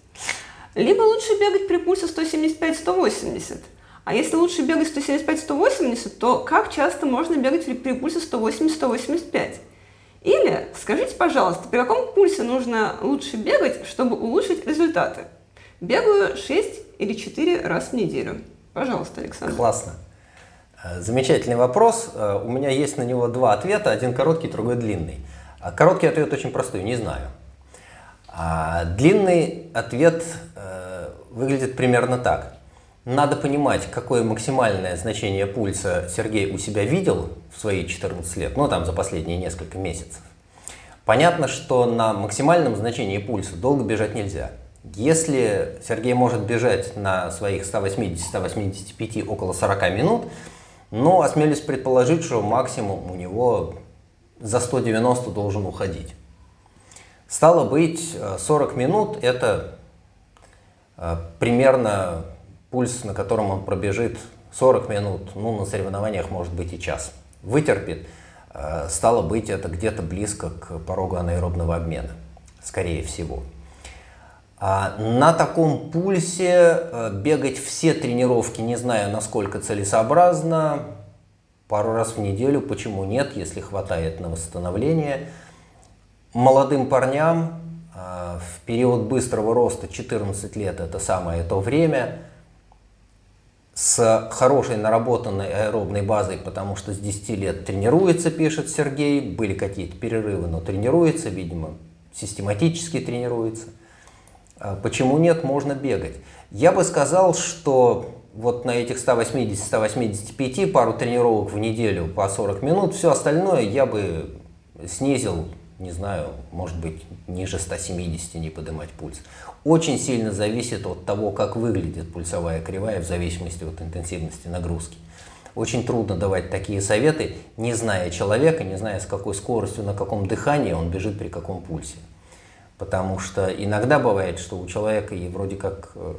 Либо лучше бегать при пульсе 175-180. А если лучше бегать 175-180, то как часто можно бегать при пульсе 180-185? Или скажите, пожалуйста, при каком пульсе нужно лучше бегать, чтобы улучшить результаты? Бегаю 6 или 4 раз в неделю. Пожалуйста, Александр. Классно. Э, замечательный вопрос. Э, у меня есть на него два ответа, один короткий, другой длинный. А короткий ответ очень простой, не знаю. А длинный ответ э, выглядит примерно так. Надо понимать, какое максимальное значение пульса Сергей у себя видел в свои 14 лет, ну там за последние несколько месяцев. Понятно, что на максимальном значении пульса долго бежать нельзя. Если Сергей может бежать на своих 180-185 около 40 минут, но осмелюсь предположить, что максимум у него за 190 должен уходить. Стало быть, 40 э, минут – это э, примерно пульс, на котором он пробежит 40 минут, ну, на соревнованиях может быть и час. Вытерпит, э, стало быть, это где-то близко к порогу анаэробного обмена, скорее всего. А на таком пульсе бегать все тренировки, не знаю, насколько целесообразно, пару раз в неделю, почему нет, если хватает на восстановление – молодым парням а, в период быстрого роста 14 лет это самое то время с хорошей наработанной аэробной базой, потому что с 10 лет тренируется, пишет Сергей, были какие-то перерывы, но тренируется, видимо, систематически тренируется. А почему нет, можно бегать. Я бы сказал, что вот на этих 180-185 пару тренировок в неделю по 40 минут, все остальное я бы снизил не знаю, может быть, ниже 170 не поднимать пульс. Очень сильно зависит от того, как выглядит пульсовая кривая в зависимости от интенсивности нагрузки. Очень трудно давать такие советы, не зная человека, не зная с какой скоростью, на каком дыхании он бежит при каком пульсе. Потому что иногда бывает, что у человека и вроде как э,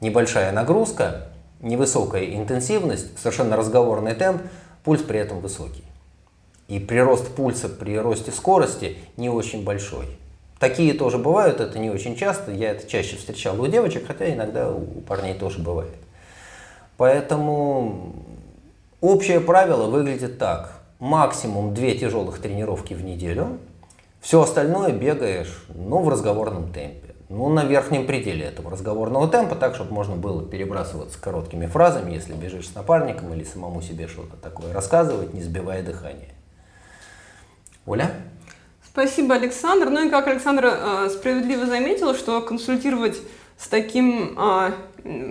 небольшая нагрузка, невысокая интенсивность, совершенно разговорный темп, пульс при этом высокий. И прирост пульса при росте скорости не очень большой. Такие тоже бывают, это не очень часто. Я это чаще встречал у девочек, хотя иногда у парней тоже бывает. Поэтому общее правило выглядит так. Максимум две тяжелых тренировки в неделю. Все остальное бегаешь, ну, в разговорном темпе. Ну, на верхнем пределе этого разговорного темпа, так, чтобы можно было перебрасываться короткими фразами, если бежишь с напарником или самому себе что-то такое рассказывать, не сбивая дыхание. Оля? Спасибо, Александр. Ну и как Александр э, справедливо заметил, что консультировать с таким э,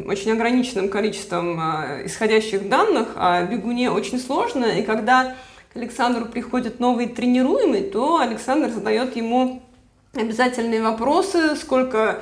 очень ограниченным количеством э, исходящих данных о бегуне очень сложно. И когда к Александру приходит новый тренируемый, то Александр задает ему обязательные вопросы, сколько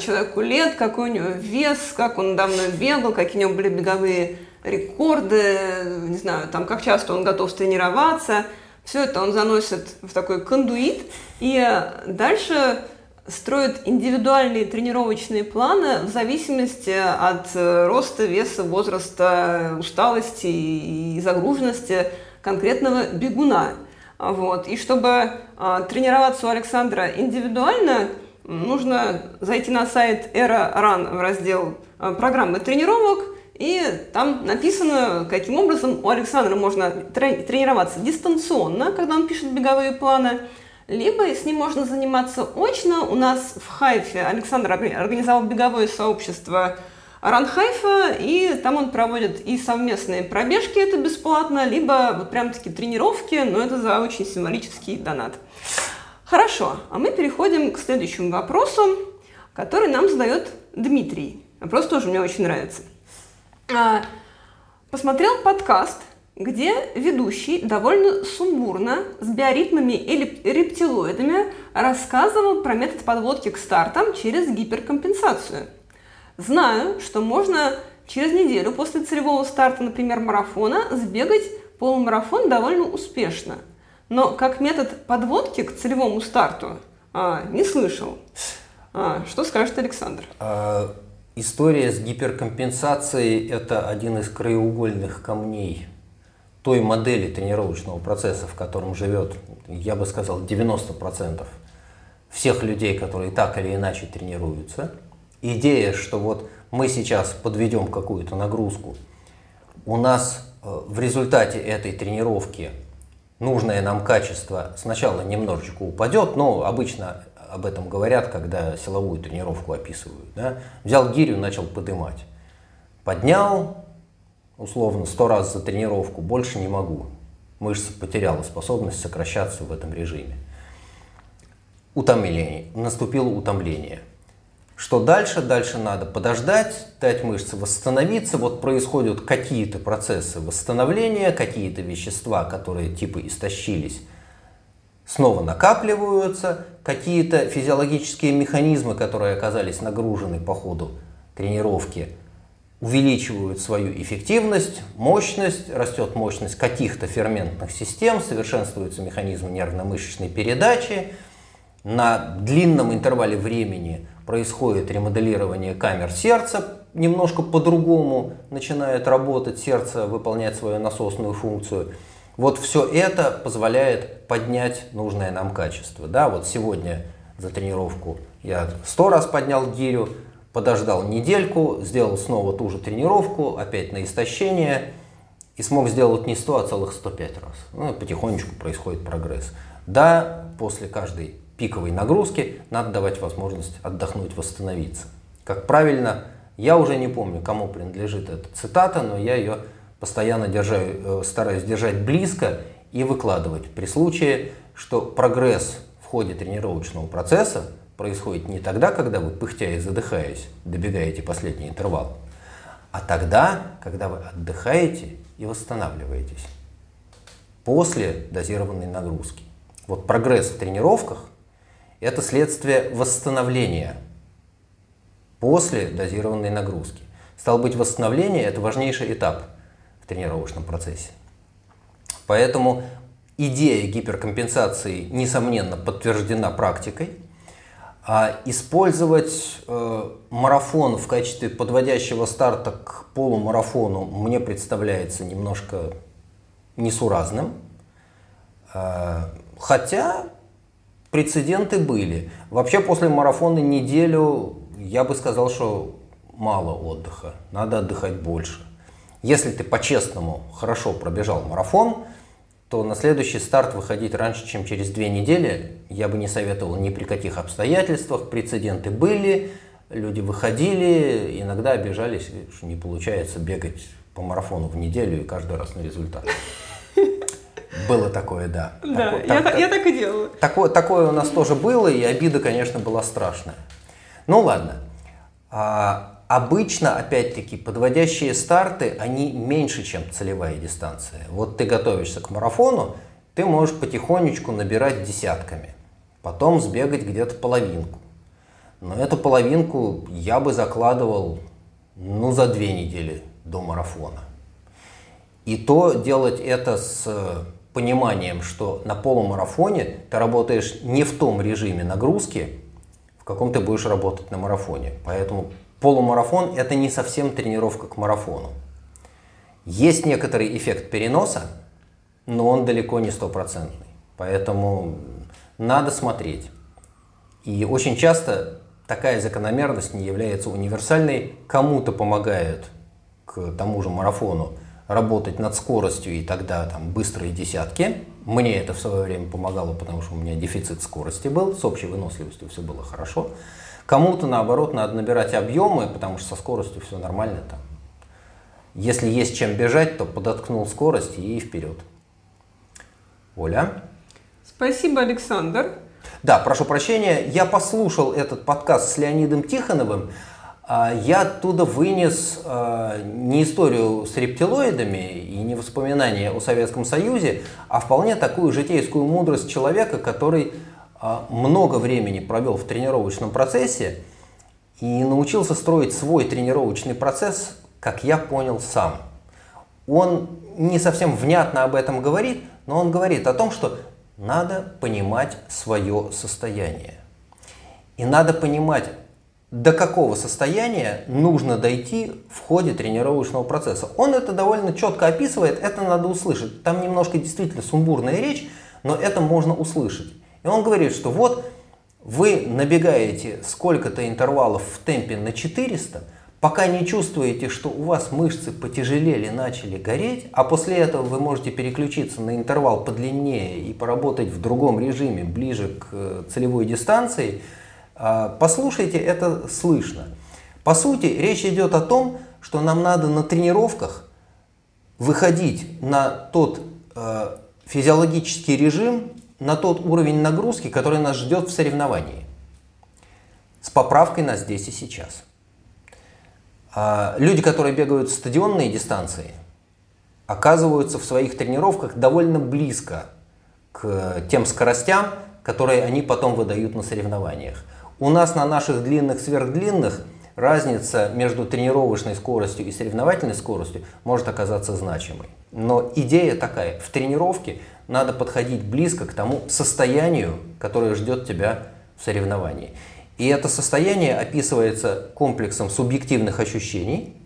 человеку лет, какой у него вес, как он давно бегал, какие у него были беговые рекорды, не знаю, там, как часто он готов тренироваться – все это он заносит в такой кондуит и дальше строит индивидуальные тренировочные планы в зависимости от э, роста, веса, возраста, усталости и загруженности конкретного бегуна. Вот. И чтобы а, тренироваться у Александра индивидуально, нужно зайти на сайт Era Run в раздел программы тренировок и там написано, каким образом у Александра можно тренироваться дистанционно, когда он пишет беговые планы, либо с ним можно заниматься очно. У нас в Хайфе Александр организовал беговое сообщество Ранхайфа, и там он проводит и совместные пробежки, это бесплатно, либо вот прям таки тренировки, но это за очень символический донат. Хорошо, а мы переходим к следующему вопросу, который нам задает Дмитрий. Вопрос тоже мне очень нравится. А, посмотрел подкаст, где ведущий довольно сумбурно с биоритмами и рептилоидами рассказывал про метод подводки к стартам через гиперкомпенсацию. Знаю, что можно через неделю после целевого старта, например, марафона, сбегать полумарафон довольно успешно. Но как метод подводки к целевому старту а, не слышал. А, что скажет Александр? А, История с гиперкомпенсацией – это один из краеугольных камней той модели тренировочного процесса, в котором живет, я бы сказал, 90% всех людей, которые так или иначе тренируются. Идея, что вот мы сейчас подведем какую-то нагрузку, у нас э, в результате этой тренировки нужное нам качество сначала немножечко упадет, но обычно об этом говорят, когда силовую тренировку описывают. Да? Взял гирю, начал подымать. Поднял, условно, сто раз за тренировку, больше не могу. Мышца потеряла способность сокращаться в этом режиме. Утомление. Наступило утомление. Что дальше? Дальше надо подождать, дать мышце восстановиться. Вот происходят какие-то процессы восстановления, какие-то вещества, которые типа истощились, снова накапливаются, какие-то физиологические механизмы, которые оказались нагружены по ходу тренировки, увеличивают свою эффективность, мощность, растет мощность каких-то ферментных систем, совершенствуются механизмы нервно-мышечной передачи, на длинном интервале времени происходит ремоделирование камер сердца, немножко по-другому начинает работать сердце, выполнять свою насосную функцию – вот все это позволяет поднять нужное нам качество. Да, вот сегодня за тренировку я сто раз поднял гирю, подождал недельку, сделал снова ту же тренировку, опять на истощение, и смог сделать не 100, а целых 105 раз. Ну, потихонечку происходит прогресс. Да, после каждой пиковой нагрузки надо давать возможность отдохнуть, восстановиться. Как правильно, я уже не помню, кому принадлежит эта цитата, но я ее постоянно держаю, э, стараюсь держать близко и выкладывать при случае, что прогресс в ходе тренировочного процесса происходит не тогда, когда вы, пыхтя и задыхаясь, добегаете последний интервал, а тогда, когда вы отдыхаете и восстанавливаетесь после дозированной нагрузки. Вот прогресс в тренировках – это следствие восстановления после дозированной нагрузки. Стало быть, восстановление – это важнейший этап – тренировочном процессе. Поэтому идея гиперкомпенсации, несомненно, подтверждена практикой. А использовать э, марафон в качестве подводящего старта к полумарафону мне представляется немножко несуразным. Э, хотя прецеденты были. Вообще после марафона неделю я бы сказал, что мало отдыха. Надо отдыхать больше. Если ты по-честному хорошо пробежал марафон, то на следующий старт выходить раньше, чем через две недели, я бы не советовал ни при каких обстоятельствах. Прецеденты были, люди выходили, иногда обижались, что не получается бегать по марафону в неделю и каждый раз на результат. Было такое, да. Да, такое, я, так, я так и делаю. Такое, такое у нас тоже было, и обида, конечно, была страшная. Ну ладно. А, Обычно, опять-таки, подводящие старты, они меньше, чем целевая дистанция. Вот ты готовишься к марафону, ты можешь потихонечку набирать десятками, потом сбегать где-то половинку. Но эту половинку я бы закладывал ну, за две недели до марафона. И то делать это с пониманием, что на полумарафоне ты работаешь не в том режиме нагрузки, в каком ты будешь работать на марафоне. Поэтому полумарафон – это не совсем тренировка к марафону. Есть некоторый эффект переноса, но он далеко не стопроцентный. Поэтому надо смотреть. И очень часто такая закономерность не является универсальной. Кому-то помогает к к тому же марафону работать над скоростью и тогда там быстрые десятки. Мне это в свое время помогало, потому что у меня дефицит скорости был, с общей выносливостью все было хорошо. Кому-то, наоборот, надо набирать объемы, потому что со скоростью все нормально там. Если есть чем бежать, то подоткнул скорость и вперед. Оля? Спасибо, Александр. Да, прошу прощения, я послушал этот подкаст с Леонидом Тихоновым. А, я оттуда вынес а, не историю с рептилоидами и не воспоминания о Советском Союзе, а вполне такую житейскую мудрость человека, который много времени провел в тренировочном процессе и научился строить свой тренировочный процесс, как я понял сам. Он не совсем внятно об этом говорит, но он говорит о том, что надо понимать свое состояние. И надо понимать, до какого состояния нужно дойти в ходе тренировочного процесса. Он это довольно четко описывает, это надо услышать. Там немножко действительно сумбурная речь, но это можно услышать. И он говорит, что вот вы набегаете сколько-то интервалов в темпе на 400, пока не чувствуете, что у вас мышцы потяжелели, начали гореть, а после этого вы можете переключиться на интервал подлиннее и поработать в другом режиме, ближе к э, целевой дистанции – а, послушайте, это слышно. По сути, речь идет о том, что нам надо на тренировках выходить на тот э, физиологический режим, на тот уровень нагрузки, который нас ждет в соревновании. С поправкой на здесь и сейчас. А люди, которые бегают стадионные дистанции, оказываются в своих тренировках довольно близко к тем скоростям, которые они потом выдают на соревнованиях. У нас на наших длинных сверхдлинных разница между тренировочной скоростью и соревновательной скоростью может оказаться значимой. Но идея такая, в тренировке надо подходить близко к тому состоянию, которое ждет тебя в соревновании. И это состояние описывается комплексом субъективных ощущений,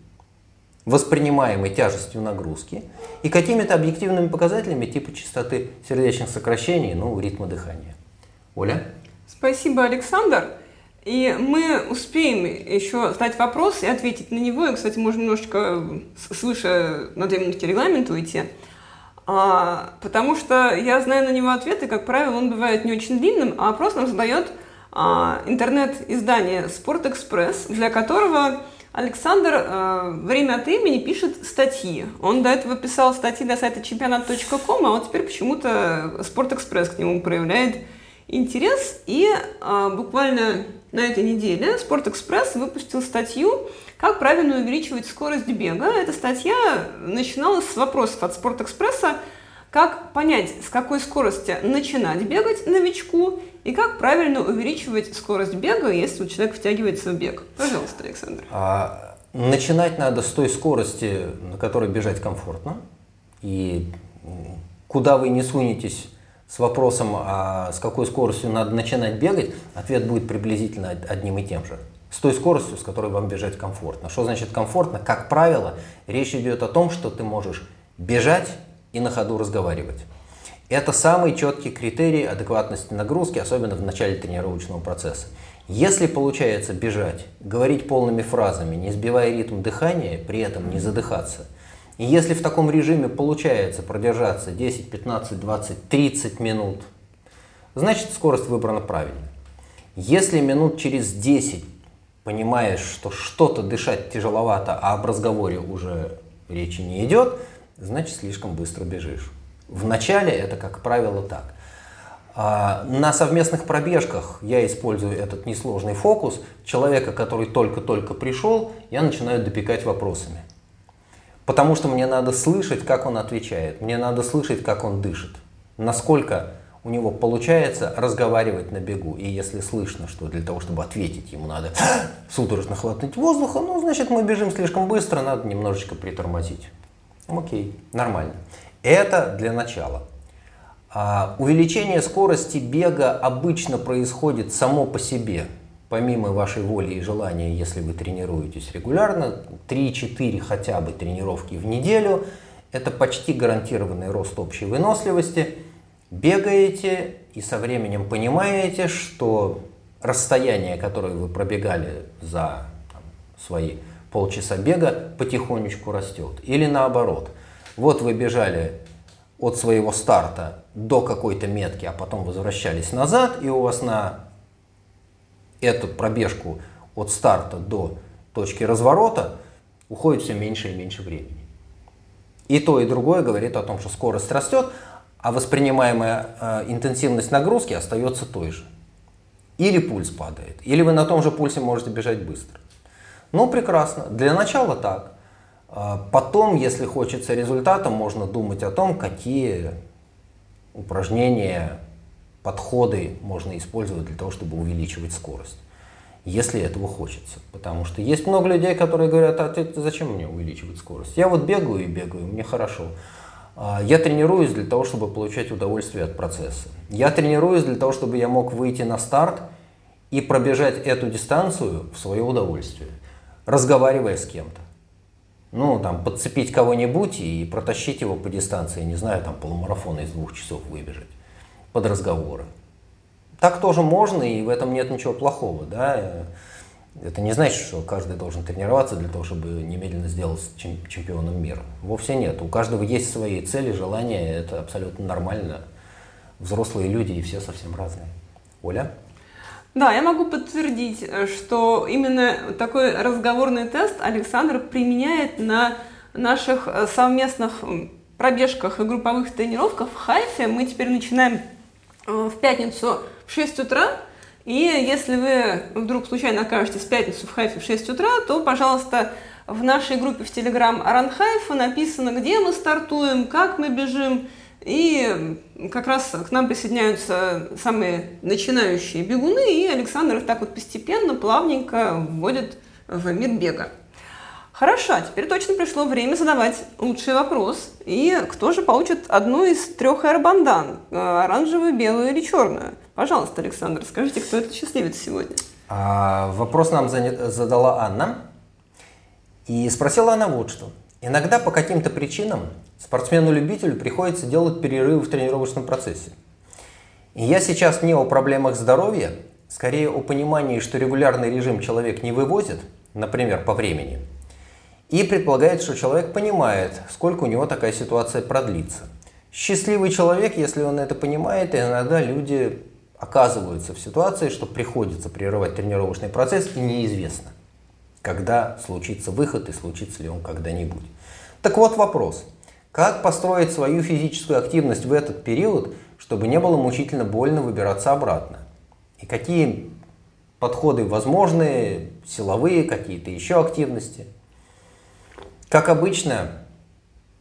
воспринимаемой тяжестью нагрузки и какими-то объективными показателями типа частоты сердечных сокращений, ну, ритма дыхания. Оля? Спасибо, Александр. И мы успеем еще задать вопрос и ответить на него. И, кстати, можно немножечко свыше на две минуты регламента уйти. А, потому что я знаю на него ответы, как правило, он бывает не очень длинным, а вопрос нам задает а, интернет-издание «Спортэкспресс», для которого Александр а, время от времени пишет статьи. Он до этого писал статьи для сайта чемпионат.ком, а вот теперь почему-то «Спортэкспресс» к нему проявляет интерес. И а, буквально на этой неделе Спортэкспресс выпустил статью «Как правильно увеличивать скорость бега». Эта статья начиналась с вопросов от Спортэкспресса, как понять, с какой скорости начинать бегать новичку и как правильно увеличивать скорость бега, если у человека втягивается в бег. Пожалуйста, Александр. А, начинать надо с той скорости, на которой бежать комфортно. И куда вы не сунетесь с вопросом, а с какой скоростью надо начинать бегать, ответ будет приблизительно одним и тем же. С той скоростью, с которой вам бежать комфортно. Что значит комфортно? Как правило, речь идет о том, что ты можешь бежать и на ходу разговаривать. Это самый четкий критерий адекватности нагрузки, особенно в начале тренировочного процесса. Если получается бежать, говорить полными фразами, не сбивая ритм дыхания, при этом не задыхаться – и если в таком режиме получается продержаться 10, 15, 20, 30 минут, значит скорость выбрана правильно. Если минут через 10 понимаешь, что что-то дышать тяжеловато, а об разговоре уже речи не идет, значит слишком быстро бежишь. В начале это, как правило, так. А на совместных пробежках я использую этот несложный фокус. Человека, который только-только пришел, я начинаю допекать вопросами. Потому что мне надо слышать, как он отвечает, мне надо слышать, как он дышит, насколько у него получается разговаривать на бегу. И если слышно, что для того, чтобы ответить, ему надо судорожно хватать воздуха, ну, значит, мы бежим слишком быстро, надо немножечко притормозить. Окей, нормально. Это для начала. А увеличение скорости бега обычно происходит само по себе – помимо вашей воли и желания, если вы тренируетесь регулярно, 3-4 хотя бы тренировки в неделю, это почти гарантированный рост общей выносливости. Бегаете и со временем понимаете, что расстояние, которое вы пробегали за там, свои полчаса бега потихонечку растет. Или наоборот. Вот вы бежали от своего старта до какой-то метки, а потом возвращались назад, и у вас на эту пробежку от старта до точки разворота уходит все меньше и меньше времени. И то, и другое говорит о том, что скорость растет, а воспринимаемая э, интенсивность нагрузки остается той же. Или пульс падает, или вы на том же пульсе можете бежать быстро. Ну, прекрасно. Для начала так. А потом, если хочется результата, можно думать о том, какие упражнения, подходы можно использовать для того, чтобы увеличивать скорость. Если этого хочется. Потому что есть много людей, которые говорят, а ты, зачем мне увеличивать скорость? Я вот бегаю и бегаю, мне хорошо. А я тренируюсь для того, чтобы получать удовольствие от процесса. Я тренируюсь для того, чтобы я мог выйти на старт и пробежать эту дистанцию в свое удовольствие, разговаривая с кем-то ну, там, подцепить кого-нибудь и протащить его по дистанции, не знаю, там, полумарафон из двух часов выбежать под разговоры. Так тоже можно, и в этом нет ничего плохого, да. Это не значит, что каждый должен тренироваться для того, чтобы немедленно сделать чемпионом мира. Вовсе нет. У каждого есть свои цели, желания, это абсолютно нормально. Взрослые люди и все совсем разные. Оля? Да, я могу подтвердить, что именно такой разговорный тест Александр применяет на наших совместных пробежках и групповых тренировках в Хайфе. Мы теперь начинаем в пятницу в 6 утра. И если вы вдруг случайно окажетесь в пятницу в Хайфе в 6 утра, то, пожалуйста, в нашей группе в Телеграм Аранхайфа написано, где мы стартуем, как мы бежим, и как раз к нам присоединяются самые начинающие бегуны, и Александр их так вот постепенно, плавненько вводит в мир бега. Хорошо, а теперь точно пришло время задавать лучший вопрос. И кто же получит одну из трех аэробандан? Оранжевую, белую или черную? Пожалуйста, Александр, скажите, кто это счастливец сегодня? А, вопрос нам задала Анна. И спросила она вот что. Иногда по каким-то причинам спортсмену-любителю приходится делать перерывы в тренировочном процессе. И я сейчас не о проблемах здоровья, скорее о понимании, что регулярный режим человек не вывозит, например, по времени, и предполагает, что человек понимает, сколько у него такая ситуация продлится. Счастливый человек, если он это понимает, иногда люди оказываются в ситуации, что приходится прерывать тренировочный процесс, и неизвестно когда случится выход и случится ли он когда-нибудь. Так вот вопрос. Как построить свою физическую активность в этот период, чтобы не было мучительно больно выбираться обратно? И какие подходы возможны, силовые, какие-то еще активности? Как обычно,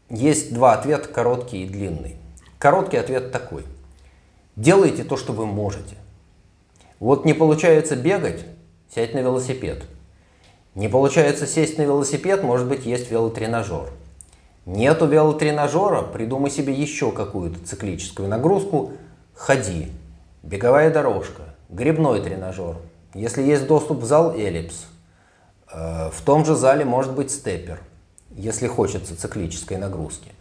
есть два ответа, короткий и длинный. Короткий ответ такой. Делайте то, что вы можете. Вот не получается бегать, сядь на велосипед – не получается сесть на велосипед, может быть, есть велотренажер. Нету велотренажера, придумай себе еще какую-то циклическую нагрузку, ходи. Беговая дорожка, грибной тренажер. Если есть доступ в зал эллипс, э, в том же зале может быть степер, если хочется циклической нагрузки.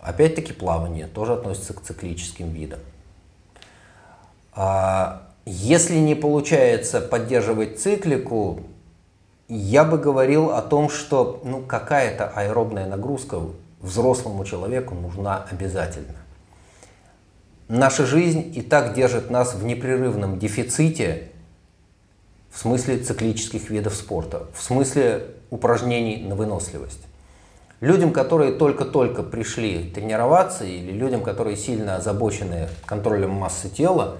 Опять-таки плавание тоже относится к циклическим видам. А если не получается поддерживать циклику, я бы говорил о том, что ну, какая-то аэробная нагрузка взрослому человеку нужна обязательно. Наша жизнь и так держит нас в непрерывном дефиците в смысле циклических видов спорта, в смысле упражнений на выносливость. Людям, которые только-только пришли тренироваться, или людям, которые сильно озабочены контролем массы тела,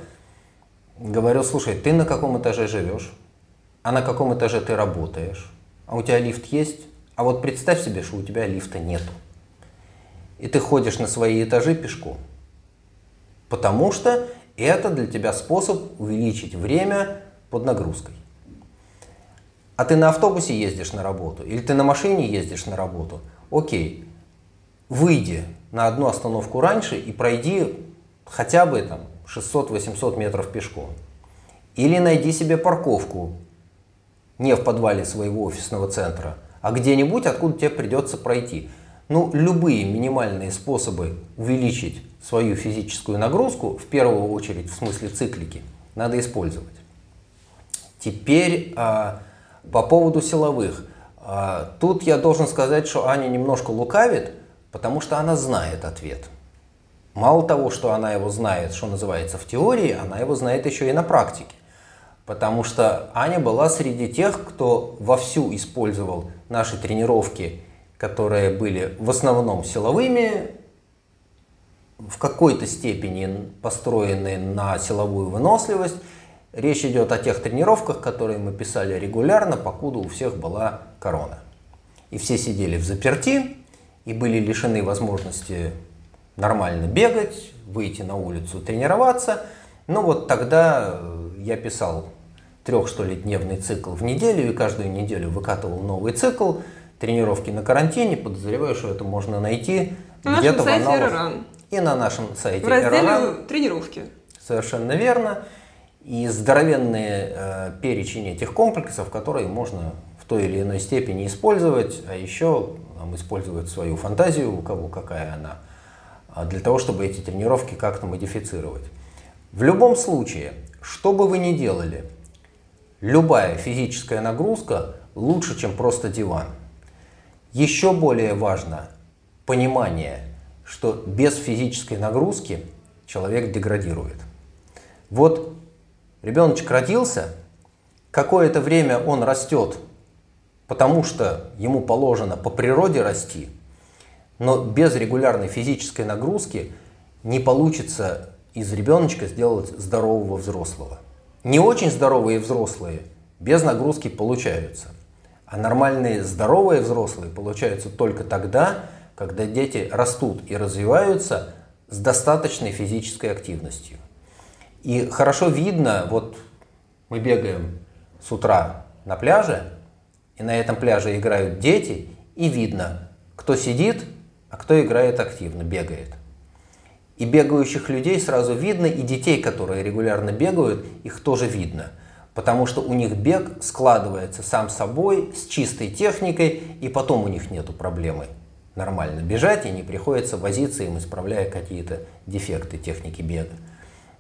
говорю, слушай, ты на каком этаже живешь? а на каком этаже ты работаешь, а у тебя лифт есть, а вот представь себе, что у тебя лифта нету. И ты ходишь на свои этажи пешком. Потому что это для тебя способ увеличить время под нагрузкой. А ты на автобусе ездишь на работу или ты на машине ездишь на работу, окей, выйди на одну остановку раньше и пройди хотя бы там 600-800 метров пешком. Или найди себе парковку не в подвале своего офисного центра, а где-нибудь, откуда тебе придется пройти. Ну, любые минимальные способы увеличить свою физическую нагрузку, в первую очередь в смысле циклики, надо использовать. Теперь а, по поводу силовых. А, тут я должен сказать, что Аня немножко лукавит, потому что она знает ответ. Мало того, что она его знает, что называется, в теории, она его знает еще и на практике. Потому что Аня была среди тех, кто вовсю использовал наши тренировки, которые были в основном силовыми, в какой-то степени построены на силовую выносливость. Речь идет о тех тренировках, которые мы писали регулярно, покуда у всех была корона. И все сидели в заперти и были лишены возможности нормально бегать, выйти на улицу, тренироваться. Ну вот тогда э, я писал трех, что ли, дневный цикл в неделю, и каждую неделю выкатывал новый цикл. Тренировки на карантине, подозреваю, что это можно найти на где-то в. Эроран. И на нашем сайте В разделе Эроран. тренировки. Совершенно верно. И здоровенный э, перечень этих комплексов, которые можно той или иной степени использовать, а еще там, использовать свою фантазию, у кого какая она, а для того, чтобы эти тренировки как-то модифицировать. В любом случае, что бы вы ни делали, любая физическая нагрузка лучше, чем просто диван. Еще более важно понимание, что без физической нагрузки человек деградирует. Вот ребеночек родился, какое-то время он растет, потому что ему положено по природе расти, но без регулярной физической нагрузки не получится из ребеночка сделать здорового взрослого. Не очень здоровые взрослые без нагрузки получаются – а нормальные здоровые взрослые получаются только тогда, когда дети растут и развиваются с достаточной физической активностью. И хорошо видно, вот мы бегаем с утра на пляже, и на этом пляже играют дети, и видно, кто сидит, а кто играет активно, бегает. И бегающих людей сразу видно, и детей, которые регулярно бегают, их тоже видно – потому что у них бег складывается сам собой, с чистой техникой, и потом у них нет проблемы нормально бежать, и не приходится возиться им, исправляя какие-то дефекты техники бега.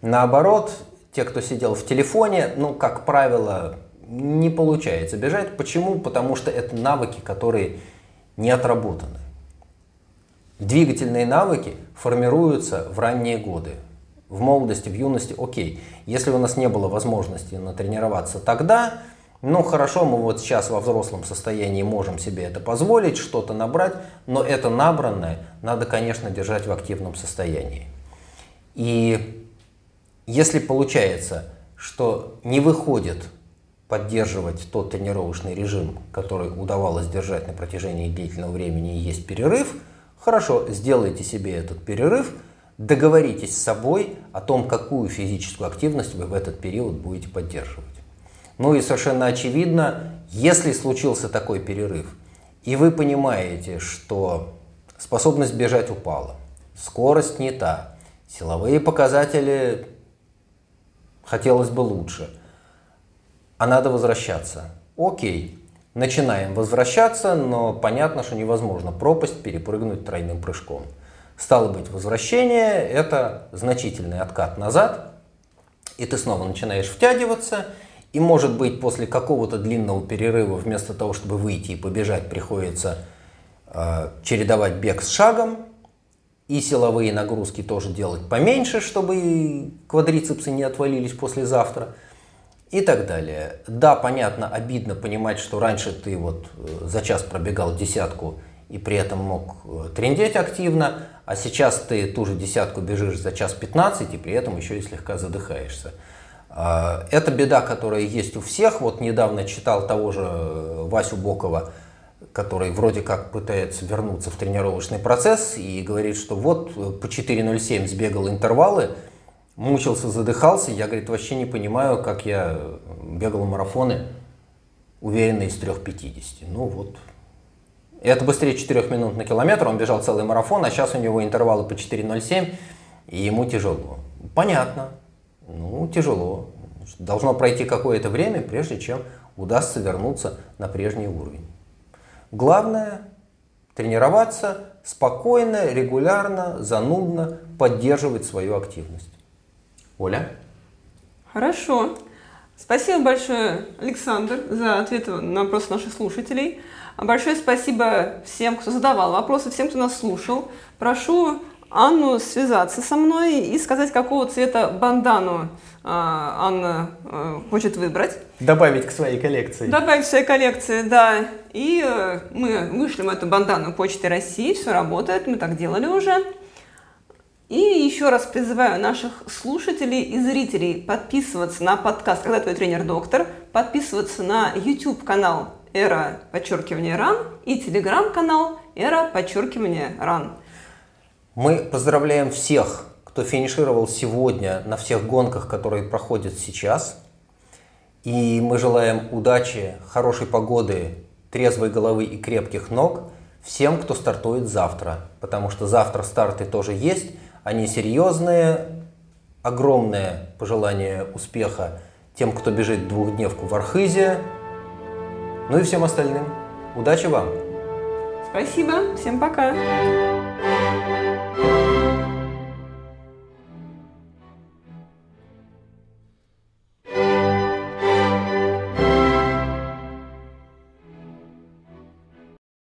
Наоборот, те, кто сидел в телефоне, ну, как правило, не получается бежать. Почему? Потому что это навыки, которые не отработаны. Двигательные навыки формируются в ранние годы в молодости, в юности, окей. Если у нас не было возможности натренироваться тогда, ну хорошо, мы вот сейчас во взрослом состоянии можем себе это позволить, что-то набрать, но это набранное надо, конечно, держать в активном состоянии. И если получается, что не выходит поддерживать тот тренировочный режим, который удавалось держать на протяжении длительного времени и есть перерыв, хорошо, сделайте себе этот перерыв – договоритесь с собой о том, какую физическую активность вы в этот период будете поддерживать. Ну и совершенно очевидно, если случился такой перерыв, и вы понимаете, что способность бежать упала, скорость не та, силовые показатели хотелось бы лучше, а надо возвращаться. Окей, начинаем возвращаться, но понятно, что невозможно пропасть перепрыгнуть тройным прыжком – Стало быть, возвращение – это значительный откат назад, и ты снова начинаешь втягиваться, и может быть после какого-то длинного перерыва вместо того, чтобы выйти и побежать, приходится э, чередовать бег с шагом, и силовые нагрузки тоже делать поменьше, чтобы квадрицепсы не отвалились послезавтра и так далее. Да, понятно, обидно понимать, что раньше ты вот э, за час пробегал десятку и при этом мог э, трендеть активно, а сейчас ты ту же десятку бежишь за час 15 и при этом еще и слегка задыхаешься. А, это беда, которая есть у всех. Вот недавно читал того же э, Васю Бокова, который вроде как пытается вернуться в тренировочный процесс и говорит, что вот по 4.07 сбегал интервалы, мучился, задыхался. Я, говорит, вообще не понимаю, как я бегал марафоны уверенно из 3.50. Ну вот, это быстрее 4 минут на километр, он бежал целый марафон, а сейчас у него интервалы по 4.07, и ему тяжело. Понятно, ну тяжело. Должно пройти какое-то время, прежде чем удастся вернуться на прежний уровень. Главное – тренироваться спокойно, регулярно, занудно, поддерживать свою активность. Оля? Хорошо. Спасибо большое, Александр, за ответы на вопросы наших слушателей. Большое спасибо всем, кто задавал вопросы, всем, кто нас слушал. Прошу Анну связаться со мной и сказать, какого цвета бандану а, Анна а, хочет выбрать. Добавить к своей коллекции. Добавить к своей коллекции, да. И э, мы вышлем эту бандану Почты России, все работает, мы так делали уже. И еще раз призываю наших слушателей и зрителей подписываться на подкаст «Когда твой тренер-доктор», подписываться на YouTube-канал «Эра, подчеркивание, ран» и телеграм-канал «Эра, подчеркивание, ран». Мы поздравляем всех, кто финишировал сегодня на всех гонках, которые проходят сейчас. И мы желаем удачи, хорошей погоды, трезвой головы и крепких ног всем, кто стартует завтра. Потому что завтра старты тоже есть. Они серьезные. Огромное пожелание успеха тем, кто бежит двухдневку в Архизе. Ну и всем остальным. Удачи вам! Спасибо. Всем пока.